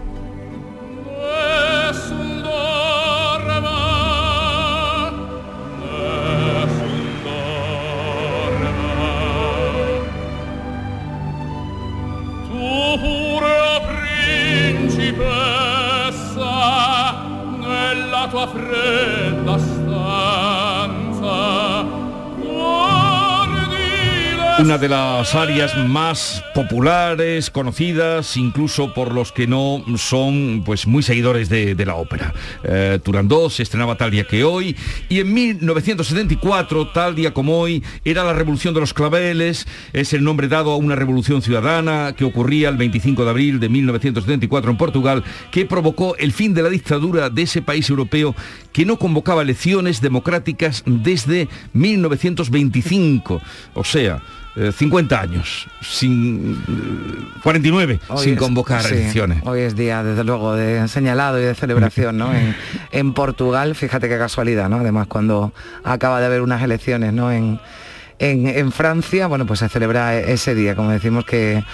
la fretta una de las áreas más populares, conocidas, incluso por los que no son pues, muy seguidores de, la ópera. Eh, Turandot se estrenaba tal día que hoy y en 1974, tal día como hoy, era la Revolución de los Claveles, es el nombre dado a una revolución ciudadana que ocurría el 25 de abril de 1974 en Portugal, que provocó el fin de la dictadura de ese país europeo que no convocaba elecciones democráticas desde 1925. O sea, 50 eh, años, sin 49, eh, sin convocar elecciones. Hoy es día, desde luego, de señalado y de celebración, ¿no? En, Portugal, fíjate qué casualidad, ¿no? Además, cuando acaba de haber unas elecciones, ¿no? En, en, en Francia, bueno, pues se celebra ese día, como decimos que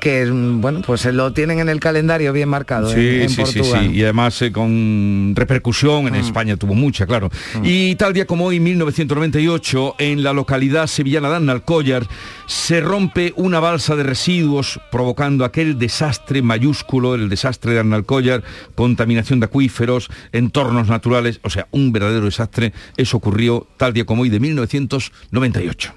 que bueno pues lo tienen en el calendario bien marcado sí, en, sí, Sí, sí, y además eh, con repercusión en mm. España tuvo mucha, claro. Mm. Y tal día como hoy, 1998, en la localidad sevillana de Annalcollar, se rompe una balsa de residuos provocando aquel desastre mayúsculo, el desastre de Annalcollar, contaminación de acuíferos, entornos naturales, o sea, un verdadero desastre. Eso ocurrió tal día como hoy de 1998.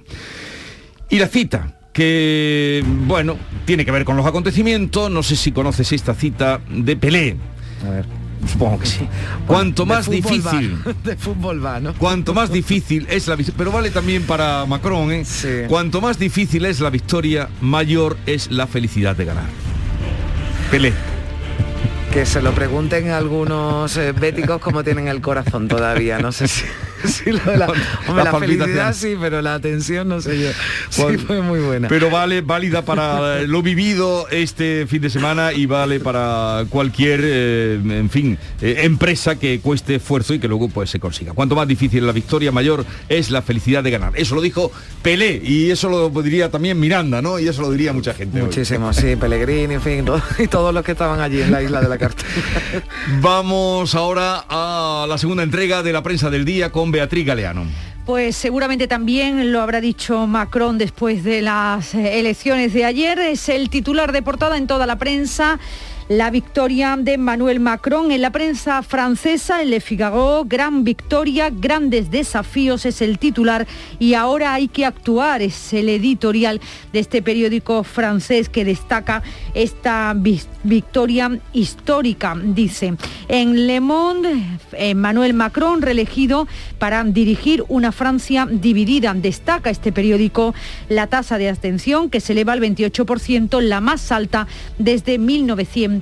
Y la cita, que, bueno, tiene que ver con los acontecimientos. No sé si conoces esta cita de Pelé. A ver. Supongo que sí. Cuanto más difícil. de fútbol va, ¿no? Cuanto más difícil es la victoria. Pero vale también para Macron, ¿eh? Cuanto más difícil es la victoria, mayor es la felicidad de ganar. Pelé. Que se lo pregunten algunos eh, béticos cómo tienen el corazón todavía. No sé si. sí, lo de la, la, felicidad sí, pero la atención no sé yo. Sí, fue muy buena. Pero vale, válida para lo vivido este fin de semana y vale para cualquier, eh, en fin, eh, empresa que cueste esfuerzo y que luego pues se consiga. Cuanto más difícil la victoria, mayor es la felicidad de ganar. Eso lo dijo Pelé y eso lo diría también Miranda, ¿no? Y eso lo diría mucha gente. Muchísimo, sí, Pellegrini, en fin, y todos los que estaban allí en la isla de la carta. Vamos ahora a la segunda entrega de la prensa del día con Beatriz Galeano. Pues seguramente también lo habrá dicho Macron después de las eh, elecciones de ayer. Es el titular de portada en toda la prensa la victoria de Manuel Macron en la prensa francesa, en Le Figaro, gran victoria, grandes desafíos es el titular y ahora hay que actuar, es el editorial de este periódico francés que destaca esta victoria histórica, dice. En Le Monde, Emmanuel Macron reelegido para dirigir una Francia dividida. Destaca este periódico la tasa de abstención que se eleva al 28%, la más alta desde 1900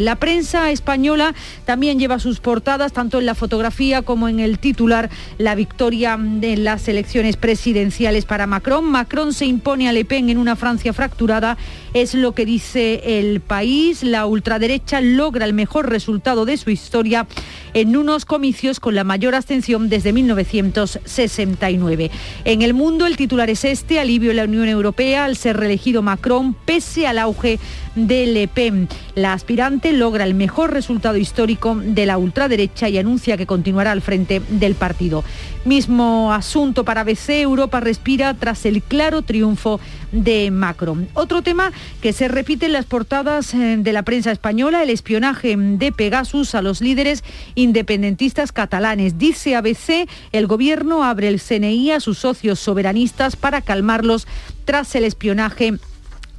la prensa española también lleva sus portadas, tanto en la fotografía como en el titular, la victoria de las elecciones presidenciales para Macron. Macron se impone a Le Pen en una Francia fracturada, es lo que dice el país. La ultraderecha logra el mejor resultado de su historia en unos comicios con la mayor abstención desde 1969. En el mundo el titular es este, alivio en la Unión Europea al ser reelegido Macron pese al auge de Le Pen. La aspirante logra el mejor resultado histórico de la ultraderecha y anuncia que continuará al frente del partido. Mismo asunto para BC, Europa respira tras el claro triunfo de Macron. Otro tema que se repite en las portadas eh, de la prensa española, el espionaje de Pegasus a los líderes independentistas catalanes. Dice ABC, el gobierno abre el CNI a sus socios soberanistas para calmarlos tras el espionaje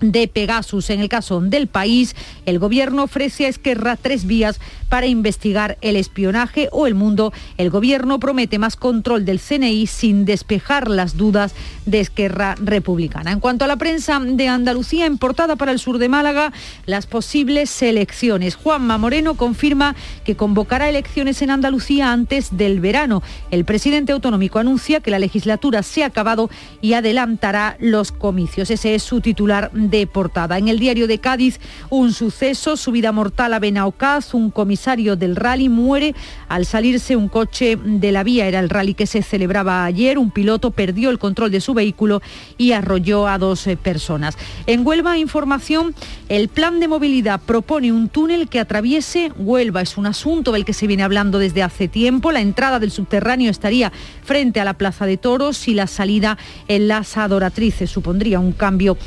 de Pegasus. En el caso del país, el gobierno ofrece a Esquerra tres vías para investigar el espionaje o el mundo. El gobierno promete más control del CNI sin despejar las dudas de Esquerra Republicana. En cuanto a la prensa de Andalucía, en portada para el sur de Málaga, las posibles elecciones. Juanma Moreno confirma que convocará elecciones en Andalucía antes del verano. El presidente autonómico anuncia que la legislatura se ha acabado y adelantará los comicios. Ese es su titular de portada. En el diario de Cádiz, un suceso, su vida mortal a Benaocaz, un comisario del rally muere al salirse un coche de la vía. Era el rally que se celebraba ayer. Un piloto perdió el control de su vehículo y arrolló a dos eh, personas. En Huelva, información, el plan de movilidad propone un túnel que atraviese Huelva. Es un asunto del que se viene hablando desde hace tiempo. La entrada del subterráneo estaría frente a la Plaza de Toros y la salida en las adoratrices. Supondría un cambio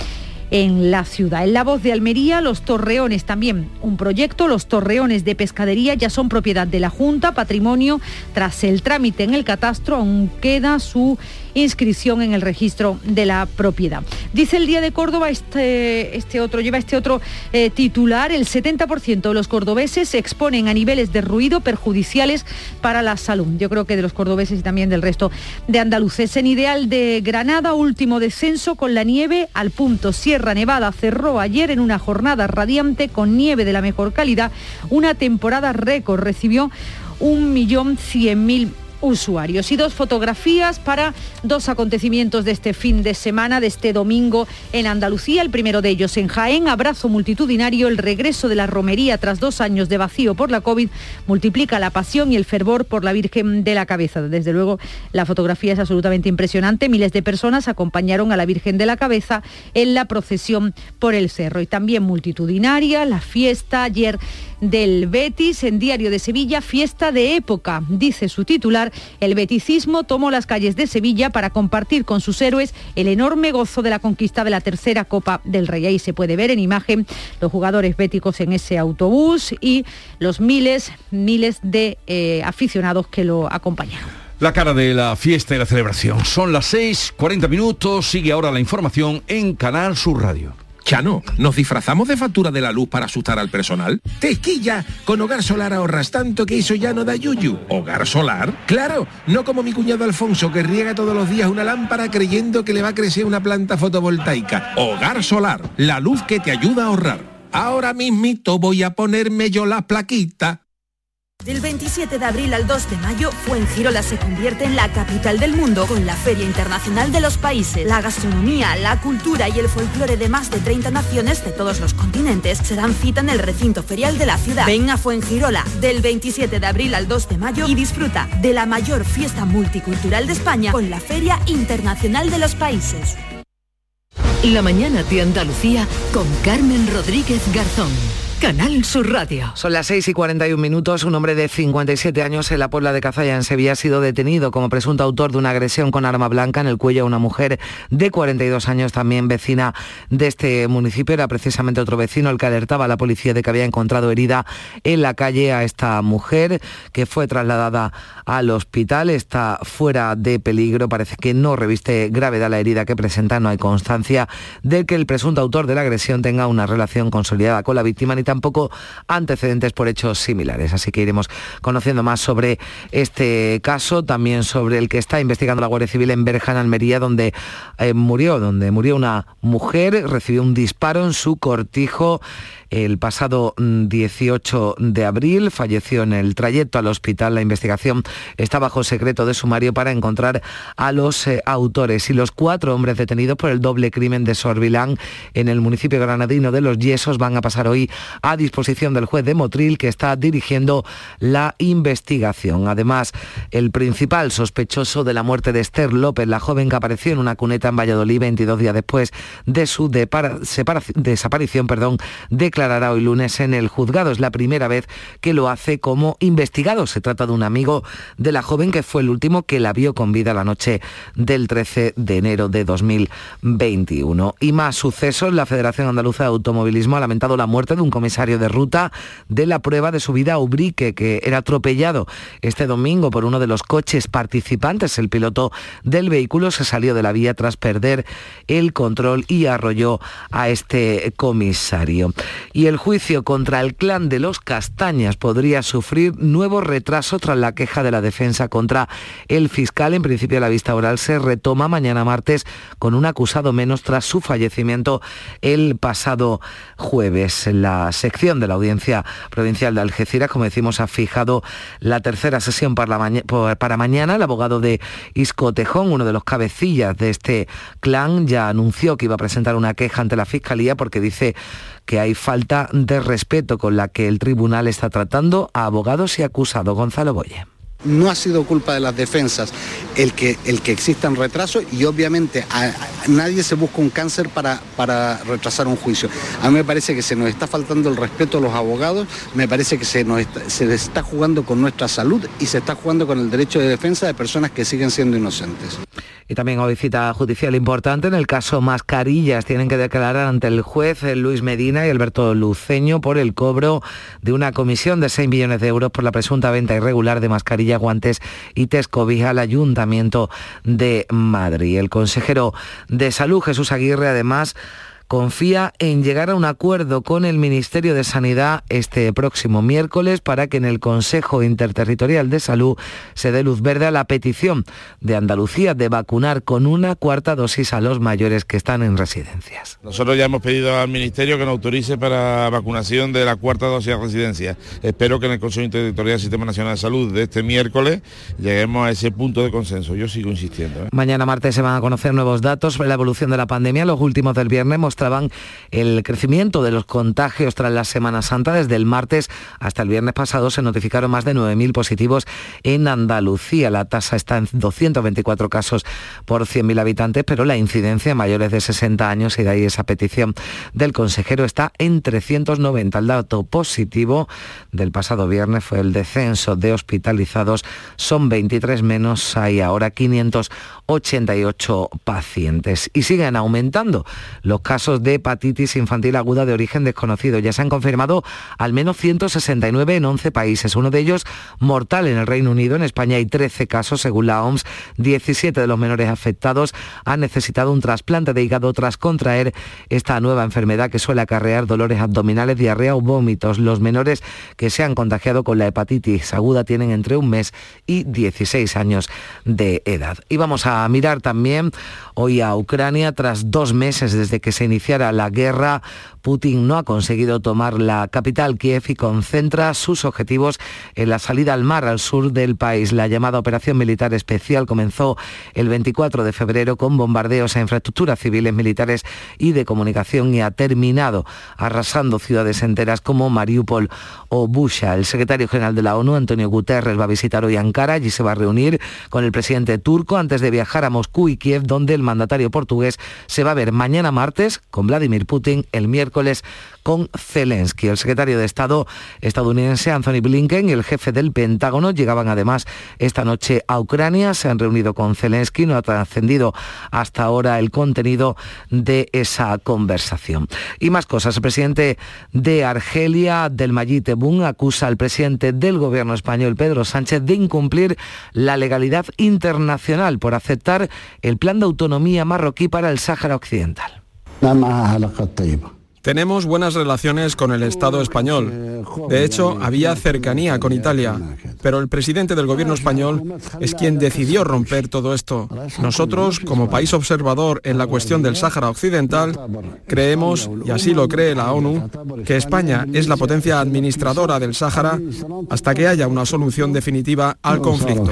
en la ciudad. En la voz de Almería, los torreones también, un proyecto, los torreones de pescadería ya son propiedad de la Junta, patrimonio, tras el trámite en el catastro, aún queda su inscripción en el registro de la propiedad. Dice el Día de Córdoba, este, este otro, lleva este otro eh, titular, el 70% de los cordobeses se exponen a niveles de ruido perjudiciales para la salud. Yo creo que de los cordobeses y también del resto de andaluces. En ideal de Granada, último descenso con la nieve al punto. Sierra Nevada cerró ayer en una jornada radiante con nieve de la mejor calidad, una temporada récord. Recibió un millón cien mil usuarios. Y dos fotografías para dos acontecimientos de este fin de semana, de este domingo en Andalucía. El primero de ellos en Jaén, abrazo multitudinario, el regreso de la romería tras dos años de vacío por la COVID multiplica la pasión y el fervor por la Virgen de la Cabeza. Desde luego, la fotografía es absolutamente impresionante. Miles de personas acompañaron a la Virgen de la Cabeza en la procesión por el cerro. Y también multitudinaria, la fiesta ayer del Betis en Diario de Sevilla, fiesta de época, dice su titular. El beticismo tomó las calles de Sevilla para compartir con sus héroes el enorme gozo de la conquista de la tercera Copa del Rey. Ahí se puede ver en imagen los jugadores béticos en ese autobús y los miles, miles de eh, aficionados que lo acompañaron. La cara de la fiesta y la celebración. Son las 6.40 minutos. Sigue ahora la información en Canal Sur Radio. Chano, ¿nos disfrazamos de factura de la luz para asustar al personal? ¡Tequilla! Con Hogar Solar ahorras tanto que eso ya no da yuyu. ¿Hogar Solar? Claro, no como mi cuñado Alfonso que riega todos los días una lámpara creyendo que le va a crecer una planta fotovoltaica. Hogar Solar, la luz que te ayuda a ahorrar. Ahora mismito voy a ponerme yo la plaquita. Del 27 de abril al 2 de mayo, Fuengirola se convierte en la capital del mundo con la Feria Internacional de los Países. La gastronomía, la cultura y el folclore de más de 30 naciones de todos los continentes se dan cita en el recinto ferial de la ciudad. Ven a Fuengirola del 27 de abril al 2 de mayo y disfruta de la mayor fiesta multicultural de España con la Feria Internacional de los Países. La mañana de Andalucía con Carmen Rodríguez Garzón. Canal Sur Radio. Son las 6 y 41 minutos. Un hombre de 57 años en la Puebla de Cazalla, en Sevilla, ha sido detenido como presunto autor de una agresión con arma blanca en el cuello a una mujer de 42 años, también vecina de este municipio. Era precisamente otro vecino el que alertaba a la policía de que había encontrado herida en la calle a esta mujer, que fue trasladada al hospital. Está fuera de peligro. Parece que no reviste gravedad la herida que presenta. No hay constancia de que el presunto autor de la agresión tenga una relación consolidada con la víctima ni tampoco antecedentes por hechos similares. Así que iremos conociendo más sobre este caso, también sobre el que está investigando la Guardia Civil en Berja, en Almería, donde eh, murió, donde murió una mujer, recibió un disparo en su cortijo el pasado 18 mm, de abril. Falleció en el trayecto al hospital. La investigación está bajo secreto de sumario para encontrar a los eh, autores y los cuatro hombres detenidos por el doble crimen de Sorbilán en el municipio granadino de Los Yesos van a pasar hoy a disposición del juez de Motril que está dirigiendo la investigación. Además, el principal sospechoso de la muerte de Esther López, la joven que apareció en una cuneta en Valladolid 22 días después de su desaparición, perdón, declarará hoy lunes en el juzgado. Es la primera vez que lo hace como investigado. Se trata de un amigo de la joven que fue el último que la vio con vida la noche del 13 de enero de 2021. Y más sucesos, la Federación Andaluza de Automovilismo ha lamentado la muerte de un comisario de ruta de la prueba de subida a Ubrique, que era atropellado este domingo por uno de los coches participantes. El piloto del vehículo se salió de la vía tras perder el control y arrolló a este comisario. Y el juicio contra el clan de los Castañas podría sufrir nuevo retraso tras la queja de la defensa contra el fiscal. En principio la vista oral se retoma mañana martes con un acusado menos tras su fallecimiento el pasado jueves. La sección de la Audiencia Provincial de Algeciras, como decimos, ha fijado la tercera sesión para, mañana. El abogado de Isco Tejón, uno de los cabecillas de este clan, ya anunció que iba a presentar una queja ante la Fiscalía porque dice que hay falta de respeto con la que el tribunal está tratando a abogados y acusados. Gonzalo Boye no ha sido culpa de las defensas el que, el que existan retrasos y obviamente a, a nadie se busca un cáncer para, para retrasar un juicio. A mí me parece que se nos está faltando el respeto a los abogados, me parece que se nos está, se está jugando con nuestra salud y se está jugando con el derecho de defensa de personas que siguen siendo inocentes. Y también hoy cita judicial importante en el caso Mascarillas. Tienen que declarar ante el juez Luis Medina y Alberto Luceño por el cobro de una comisión de 6 millones de euros por la presunta venta irregular de mascarillas, guantes y tescovija al De Madrid. El consejero de Salud, Jesús Aguirre, además confía en llegar a un acuerdo con el Ministerio de Sanidad este próximo miércoles para que en el Consejo Interterritorial de Salud se dé luz verde a la petición de Andalucía de vacunar con una cuarta dosis a los mayores que están en residencias. Nosotros ya hemos pedido al Ministerio que nos autorice para vacunación de la cuarta dosis a residencia. Espero que en el Consejo Interterritorial del Sistema Nacional de Salud de este miércoles lleguemos a ese punto de consenso. Yo sigo insistiendo. ¿eh? Mañana martes se van a conocer nuevos datos sobre la evolución de la pandemia. Los últimos del viernes mostraban el crecimiento de los contagios tras la Semana Santa. Desde el martes hasta el viernes pasado se notificaron más de 9.000 positivos en Andalucía. La tasa está en 224 casos por 100.000 habitantes, pero la incidencia en mayores de 60 años, y de ahí esa petición del consejero, está en 390. El dato positivo del pasado viernes fue el descenso de hospitalizados. Son 23 menos, hay ahora 588 pacientes. Y siguen aumentando los casos de hepatitis infantil aguda de origen desconocido. Ya se han confirmado al menos 169 en 11 países, uno de ellos mortal en el Reino Unido. En España hay 13 casos, según la OMS. 17 de los menores afectados han necesitado un trasplante de hígado tras contraer esta nueva enfermedad que suele acarrear dolores abdominales, diarrea o vómitos. Los menores que se han contagiado con la hepatitis aguda tienen entre un mes y 16 años de edad. Y vamos a mirar también hoy a Ucrania tras dos meses desde que se iniciara la guerra. Putin no ha conseguido tomar la capital Kiev y concentra sus objetivos en la salida al mar al sur del país. La llamada operación militar especial comenzó el 24 de febrero con bombardeos a infraestructuras civiles, militares y de comunicación y ha terminado arrasando ciudades enteras como Mariupol o Busha. El secretario general de la ONU, Antonio Guterres, va a visitar hoy Ankara. Allí se va a reunir con el presidente turco antes de viajar a Moscú y Kiev, donde el mandatario portugués se va a ver mañana martes con Vladimir Putin, el miércoles con Zelensky. El secretario de Estado estadounidense Anthony Blinken y el jefe del Pentágono llegaban además esta noche a Ucrania. Se han reunido con Zelensky. No ha trascendido hasta ahora el contenido de esa conversación. Y más cosas. El presidente de Argelia, del Mayit Tebboune, acusa al presidente del gobierno español, Pedro Sánchez, de incumplir la legalidad internacional por aceptar el plan de autonomía marroquí para el Sáhara Occidental. Tenemos buenas relaciones con el Estado español. De hecho, había cercanía con Italia. Pero el presidente del gobierno español es quien decidió romper todo esto. Nosotros, como país observador en la cuestión del Sáhara Occidental, creemos, y así lo cree la ONU, que España es la potencia administradora del Sáhara hasta que haya una solución definitiva al conflicto.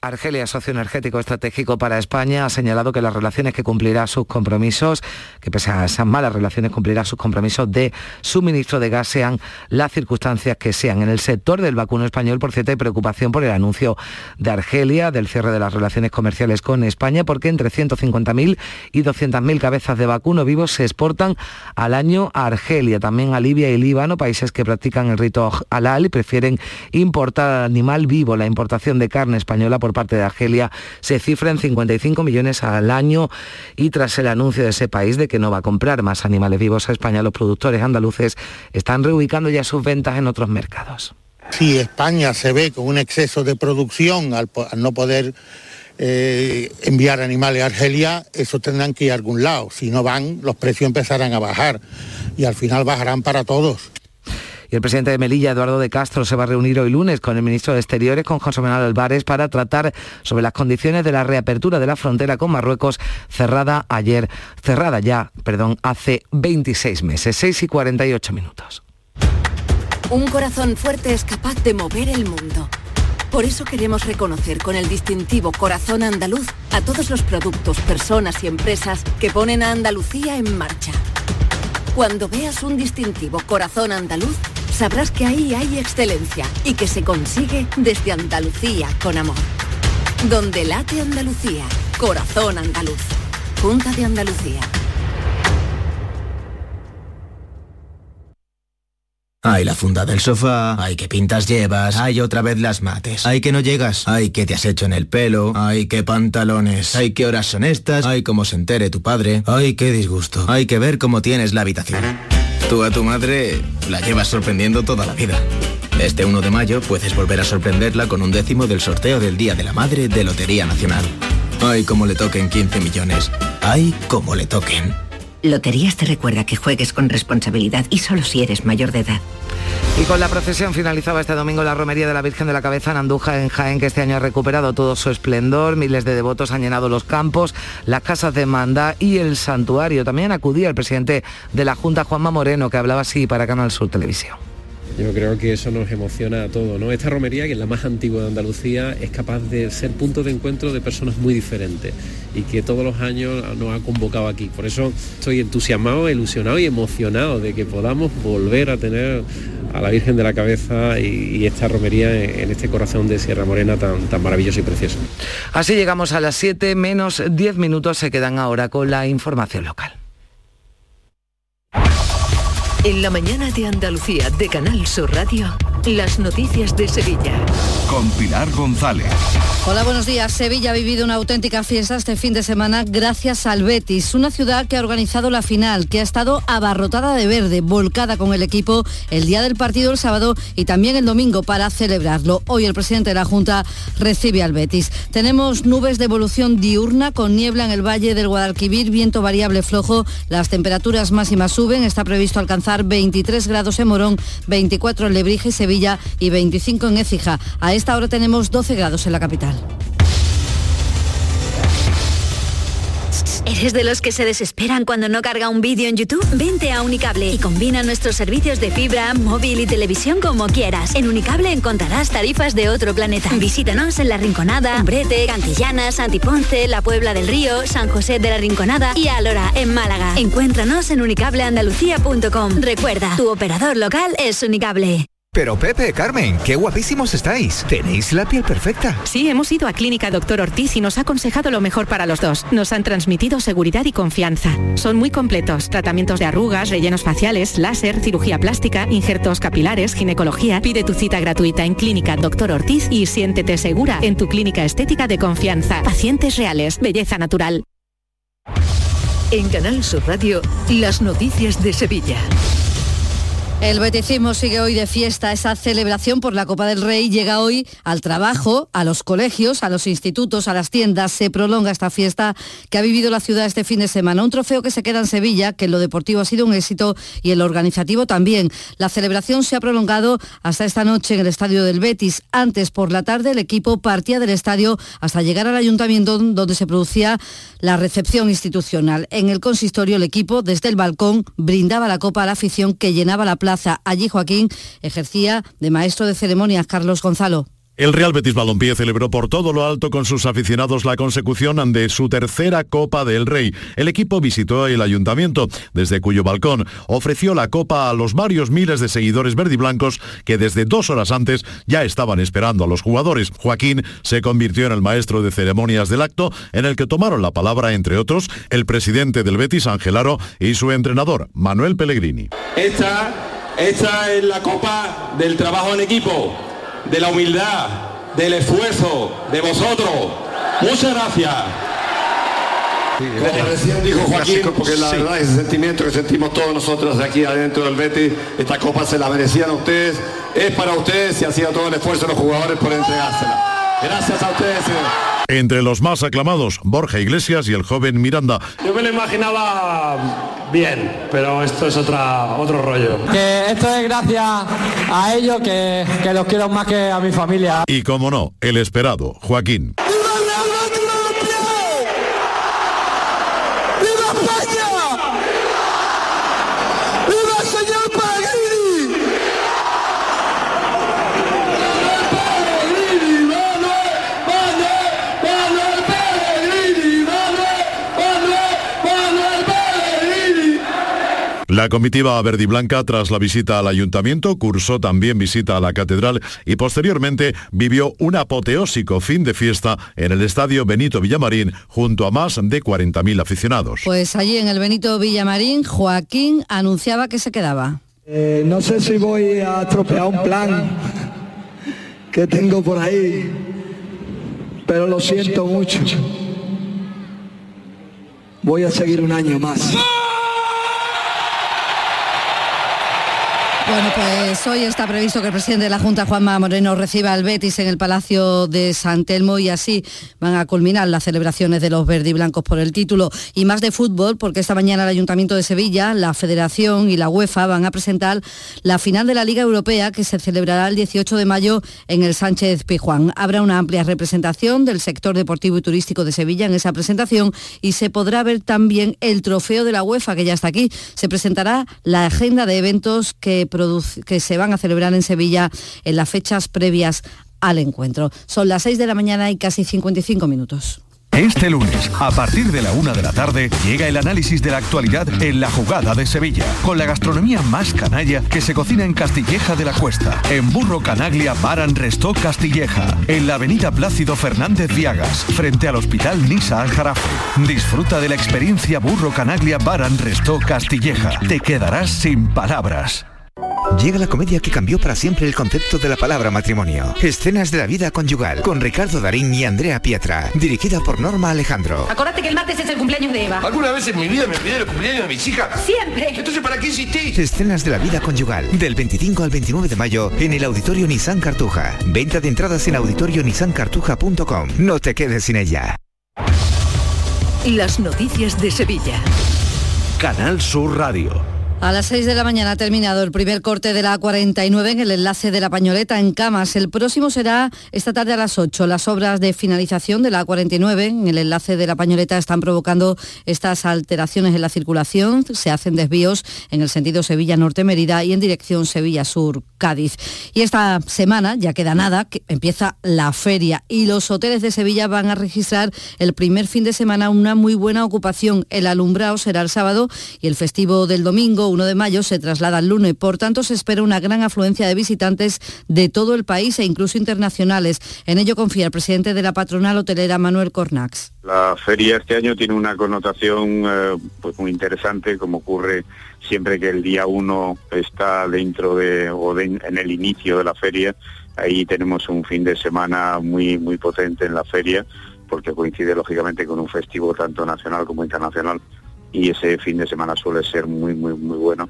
Argelia, socio energético estratégico para España, ha señalado que las relaciones que cumplirá sus compromisos, que pese a esas malas relaciones cumplirá sus compromisos de suministro de gas, sean las circunstancias que sean. En el sector del vacuno español, por cierto, hay preocupación por el anuncio de Argelia del cierre de las relaciones comerciales con España, porque entre 150.000 y 200.000 cabezas de vacuno vivos se exportan al año a Argelia, también a Libia y Líbano, países que practican el rito halal y prefieren importar al animal vivo. La importación de carne española por parte de Argelia se cifra en 55 millones al año y tras el anuncio de ese país de que no va a comprar más animales vivos a España, los productores andaluces están reubicando ya sus ventas en otros mercados. Si España se ve con un exceso de producción al, al no poder eh, enviar animales a Argelia, eso tendrán que ir a algún lado. Si no van, los precios empezarán a bajar y al final bajarán para todos. Y el presidente de Melilla, Eduardo de Castro, se va a reunir hoy lunes con el ministro de Exteriores, con José Manuel Álvarez, para tratar sobre las condiciones de la reapertura de la frontera con Marruecos, cerrada ayer, cerrada ya, perdón, hace 26 meses, 6 y 48 minutos. Un corazón fuerte es capaz de mover el mundo. Por eso queremos reconocer con el distintivo Corazón Andaluz a todos los productos, personas y empresas que ponen a Andalucía en marcha. Cuando veas un distintivo Corazón Andaluz, sabrás que ahí hay excelencia y que se consigue desde Andalucía con amor. donde late Andalucía, corazón andaluz. Junta de Andalucía. Ay, la funda del sofá. Ay, qué pintas llevas. Ay, otra vez las mates. Ay, que no llegas. Ay, qué te has hecho en el pelo. Ay, qué pantalones. Ay, qué horas son estas. Ay, cómo se entere tu padre. Ay, qué disgusto. Hay que ver cómo tienes la habitación. Tú a tu madre la llevas sorprendiendo toda la vida. Este 1 de mayo puedes volver a sorprenderla con un décimo del sorteo del Día de la Madre de Lotería Nacional. Ay, cómo le toquen 15 millones. Ay, cómo le toquen. Loterías te recuerda que juegues con responsabilidad y solo si eres mayor de edad. Y con la procesión finalizaba este domingo la romería de la Virgen de la Cabeza en Andújar, en Jaén, que este año ha recuperado todo su esplendor. Miles de devotos han llenado los campos, las casas de manda y el santuario. También acudía el presidente de la Junta, Juanma Moreno, que hablaba así para Canal Sur Televisión. Yo creo que eso nos emociona a todos. Esta romería, que es la más antigua de Andalucía, es capaz de ser punto de encuentro de personas muy diferentes y que todos los años nos ha convocado aquí. Por eso estoy entusiasmado, ilusionado y emocionado de que podamos volver a tener a la Virgen de la Cabeza y, esta romería en, en este corazón de Sierra Morena tan, tan maravilloso y precioso. Así llegamos a las 7 menos 10 minutos, se quedan ahora con la información local. En la mañana de Andalucía de Canal Sur Radio, las noticias de Sevilla. Con Pilar González. Hola, buenos días. Sevilla ha vivido una auténtica fiesta este fin de semana gracias al Betis, una ciudad que ha organizado la final, que ha estado abarrotada de verde, volcada con el equipo el día del partido el sábado y también el domingo para celebrarlo. Hoy el presidente de la Junta recibe al Betis. Tenemos nubes de evolución diurna con niebla en el valle del Guadalquivir, viento variable flojo, las temperaturas máximas suben, está previsto alcanzar 23 grados en Morón, 24 en Lebrija y Sevilla y 25 en Écija. A esta hora tenemos 12 grados en la capital. ¿Eres de los que se desesperan cuando no carga un vídeo en YouTube? Vente a Unicable y combina nuestros servicios de fibra, móvil y televisión como quieras. En Unicable encontrarás tarifas de otro planeta. Visítanos en La Rinconada, Umbrete, Cantillana, Santiponce, La Puebla del Río, San José de la Rinconada y Alora, en Málaga. Encuéntranos en unicableandalucía.com. Recuerda, tu operador local es Unicable. Pero Pepe, Carmen, qué guapísimos estáis. Tenéis la piel perfecta. Sí, hemos ido a Clínica Doctor Ortiz y nos ha aconsejado lo mejor para los dos. Nos han transmitido seguridad y confianza. Son muy completos. Tratamientos de arrugas, rellenos faciales, láser, cirugía plástica, injertos capilares, ginecología. Pide tu cita gratuita en Clínica Doctor Ortiz y siéntete segura en tu clínica estética de confianza. Pacientes reales, belleza natural. En Canal Sur Radio, las noticias de Sevilla. El beticismo sigue hoy de fiesta. Esa celebración por la Copa del Rey llega hoy al trabajo, a los colegios, a los institutos, a las tiendas. Se prolonga esta fiesta que ha vivido la ciudad este fin de semana. Un trofeo que se queda en Sevilla, que en lo deportivo ha sido un éxito y en lo organizativo también. La celebración se ha prolongado hasta esta noche en el estadio del Betis. Antes, por la tarde, el equipo partía del estadio hasta llegar al ayuntamiento donde se producía la recepción institucional. En el consistorio, el equipo, desde el balcón, brindaba la copa a la afición que llenaba la plaza. Allí Joaquín ejercía de maestro de ceremonias Carlos Gonzalo. El Real Betis Balompié celebró por todo lo alto con sus aficionados la consecución de su tercera Copa del Rey. El equipo visitó el ayuntamiento, desde cuyo balcón ofreció la copa a los varios miles de seguidores verdiblancos que desde dos horas antes ya estaban esperando a los jugadores. Joaquín se convirtió en el maestro de ceremonias del acto, en el que tomaron la palabra, entre otros, el presidente del Betis, Angelaro, y su entrenador, Manuel Pellegrini. Esta, esta es la copa del trabajo en equipo de la humildad, del esfuerzo, de vosotros. Muchas gracias. Como recién dijo Joaquín, porque la verdad ese sentimiento que sentimos todos nosotros de aquí adentro del Betis, esta copa se la merecían ustedes, es para ustedes y ha sido todo el esfuerzo de los jugadores por entregársela. Gracias a ustedes. Entre los más aclamados, Borja Iglesias y el joven Miranda. Yo me lo imaginaba bien, pero esto es otra, otro rollo. Que esto es gracias a ellos que, que los quiero más que a mi familia. Y como no, el esperado, Joaquín. La comitiva verde y blanca, tras la visita al ayuntamiento, cursó también visita a la catedral y posteriormente vivió un apoteósico fin de fiesta en el estadio Benito Villamarín junto a más de 40.000 aficionados. Pues allí en el Benito Villamarín, Joaquín anunciaba que se quedaba. Eh, no sé si voy a estropear un plan que tengo por ahí, pero lo siento mucho. Voy a seguir un año más. Bueno, pues hoy está previsto que el presidente de la Junta, Juanma Moreno, reciba al Betis en el Palacio de San Telmo y así van a culminar las celebraciones de los verde y blancos por el título. Y más de fútbol, porque esta mañana el Ayuntamiento de Sevilla, la Federación y la UEFA van a presentar la final de la Liga Europea que se celebrará el 18 de mayo en el Sánchez Pijuán. Habrá una amplia representación del sector deportivo y turístico de Sevilla en esa presentación y se podrá ver también el trofeo de la UEFA que ya está aquí. Se presentará la agenda de eventos que que se van a celebrar en Sevilla en las fechas previas al encuentro. Son las 6 de la mañana y casi 55 minutos. Este lunes, a partir de la una de la tarde, llega el análisis de la actualidad en la jugada de Sevilla, con la gastronomía más canalla que se cocina en Castilleja de la Cuesta, en Burro Canaglia Baran Restó Castilleja, en la avenida Plácido Fernández Viagas, frente al Hospital Nisa Aljarafe. Disfruta de la experiencia Burro Canaglia Baran Restó Castilleja. Te quedarás sin palabras. Llega la comedia que cambió para siempre el concepto de la palabra matrimonio. Escenas de la vida conyugal con Ricardo Darín y Andrea Pietra, dirigida por Norma Alejandro. Acordate que el martes es el cumpleaños de Eva. ¿Alguna vez en mi vida me olvidé el cumpleaños de mis hijas? Siempre. Entonces, ¿para qué insistís? Escenas de la vida conyugal, del 25 al 29 de mayo en el Auditorio Nissan Cartuja. Venta de entradas en auditorionissancartuja.com. No te quedes sin ella. Las noticias de Sevilla. Canal Sur Radio. A las 6 de la mañana ha terminado el primer corte de la A49 en el enlace de la Pañoleta en Camas. El próximo será esta tarde a las 8. Las obras de finalización de la A49 en el enlace de la Pañoleta están provocando estas alteraciones en la circulación. Se hacen desvíos en el sentido Sevilla-Norte Mérida y en dirección Sevilla-Sur Cádiz. Y esta semana, ya queda nada, empieza la feria y los hoteles de Sevilla van a registrar el primer fin de semana una muy buena ocupación. El alumbrado será el sábado y el festivo del domingo 1 de mayo se traslada al lunes. Por tanto, se espera una gran afluencia de visitantes de todo el país e incluso internacionales. En ello confía el presidente de la patronal hotelera, Manuel Cornax. La feria este año tiene una connotación eh, pues muy interesante, como ocurre siempre que el día 1 está dentro de o en el inicio de la feria. Ahí tenemos un fin de semana muy muy potente en la feria porque coincide lógicamente con un festivo tanto nacional como internacional y ese fin de semana suele ser muy, muy, muy bueno.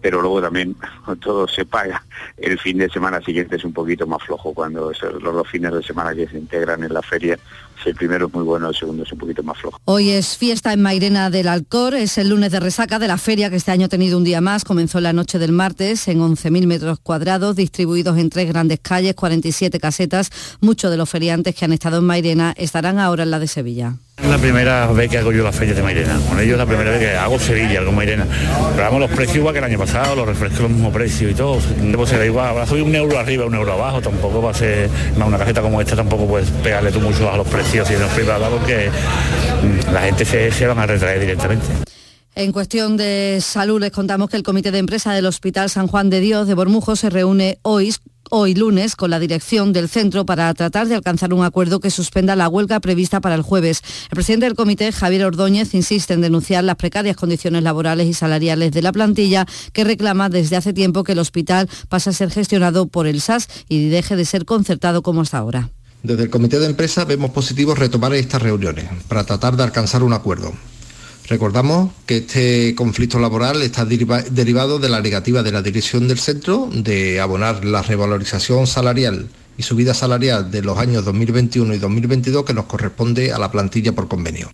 Pero luego también todo se paga. El fin de semana siguiente es un poquito más flojo cuando los fines de semana que se integran en la feria el primero es muy bueno, el segundo es un poquito más flojo. Hoy es fiesta en Mairena del Alcor, es el lunes de resaca de la feria que este año ha tenido un día más. Comenzó la noche del martes en 11.000 metros cuadrados, distribuidos en tres grandes calles, 47 casetas. Muchos de los feriantes que han estado en Mairena estarán ahora en la de Sevilla. Es la primera vez que hago yo la feria de Mairena. Con ellos es la primera vez que hago Sevilla, algo Mairena. Pero vamos, los precios igual que el año pasado, los refrescos los mismos precios y todo. Debo ser igual. Ahora soy un euro arriba, un euro abajo. Tampoco va a ser, más una caseta como esta tampoco puedes pegarle tú mucho a los precios y los privados porque mm, la gente se, se van a retraer directamente. En cuestión de salud les contamos que el comité de empresa del Hospital San Juan de Dios de Bormujo se reúne hoy hoy lunes con la dirección del centro para tratar de alcanzar un acuerdo que suspenda la huelga prevista para el jueves. El presidente del comité, Javier Ordóñez, insiste en denunciar las precarias condiciones laborales y salariales de la plantilla que reclama desde hace tiempo que el hospital pase a ser gestionado por el SAS y deje de ser concertado como hasta ahora. Desde el comité de empresa vemos positivo retomar estas reuniones para tratar de alcanzar un acuerdo. Recordamos que este conflicto laboral está derivado de la negativa de la dirección del centro de abonar la revalorización salarial y subida salarial de los años 2021 y 2022 que nos corresponde a la plantilla por convenio.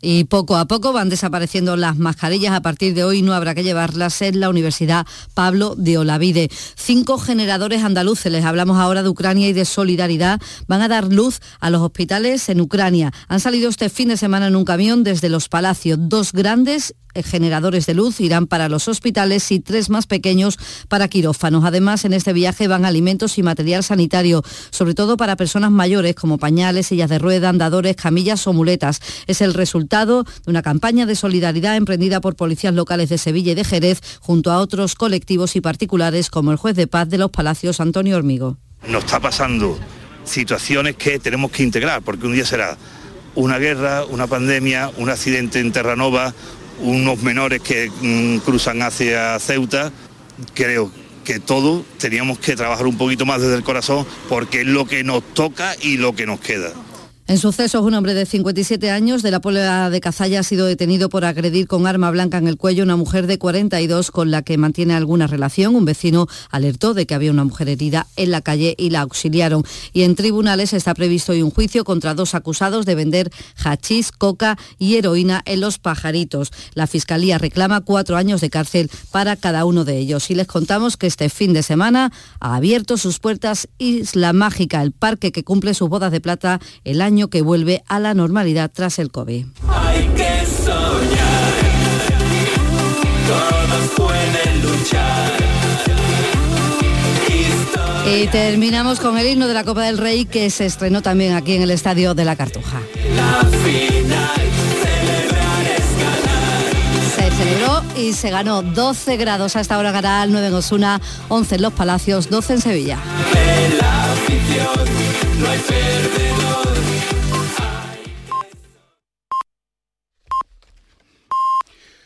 Y poco a poco van desapareciendo las mascarillas. A partir de hoy no habrá que llevarlas en la Universidad Pablo de Olavide. Cinco generadores andaluces, les hablamos ahora de Ucrania y de solidaridad, van a dar luz a los hospitales en Ucrania. Han salido este fin de semana en un camión desde los Palacios, dos grandes generadores de luz irán para los hospitales y tres más pequeños para quirófanos. Además, en este viaje van alimentos y material sanitario, sobre todo para personas mayores como pañales, sillas de rueda, andadores, camillas o muletas. Es el resultado de una campaña de solidaridad emprendida por policías locales de Sevilla y de Jerez junto a otros colectivos y particulares como el juez de paz de los Palacios Antonio Hormigo. Nos está pasando situaciones que tenemos que integrar, porque un día será una guerra, una pandemia, un accidente en Terranova, unos menores que mm, cruzan hacia Ceuta. Creo que todos teníamos que trabajar un poquito más desde el corazón porque es lo que nos toca y lo que nos queda. En sucesos, un hombre de 57 años de la Puebla de Cazalla ha sido detenido por agredir con arma blanca en el cuello a una mujer de 42 con la que mantiene alguna relación. Un vecino alertó de que había una mujer herida en la calle y la auxiliaron. Y en tribunales está previsto hoy un juicio contra dos acusados de vender hachís, coca y heroína en los pajaritos. La Fiscalía reclama cuatro años de cárcel para cada uno de ellos. Y les contamos que este fin de semana ha abierto sus puertas Isla Mágica, el parque que cumple sus bodas de plata el año que vuelve a la normalidad tras el COVID. Hay que soñar, todos pueden luchar. Y terminamos con el himno de la Copa del Rey que se estrenó también aquí en el Estadio de la Cartuja. La final, celebrar es ganar. Se celebró y se ganó 12 grados a esta hora Garal, 9 en Osuna, 11 en Los Palacios, 12 en Sevilla. De la afición, no hay perdedor.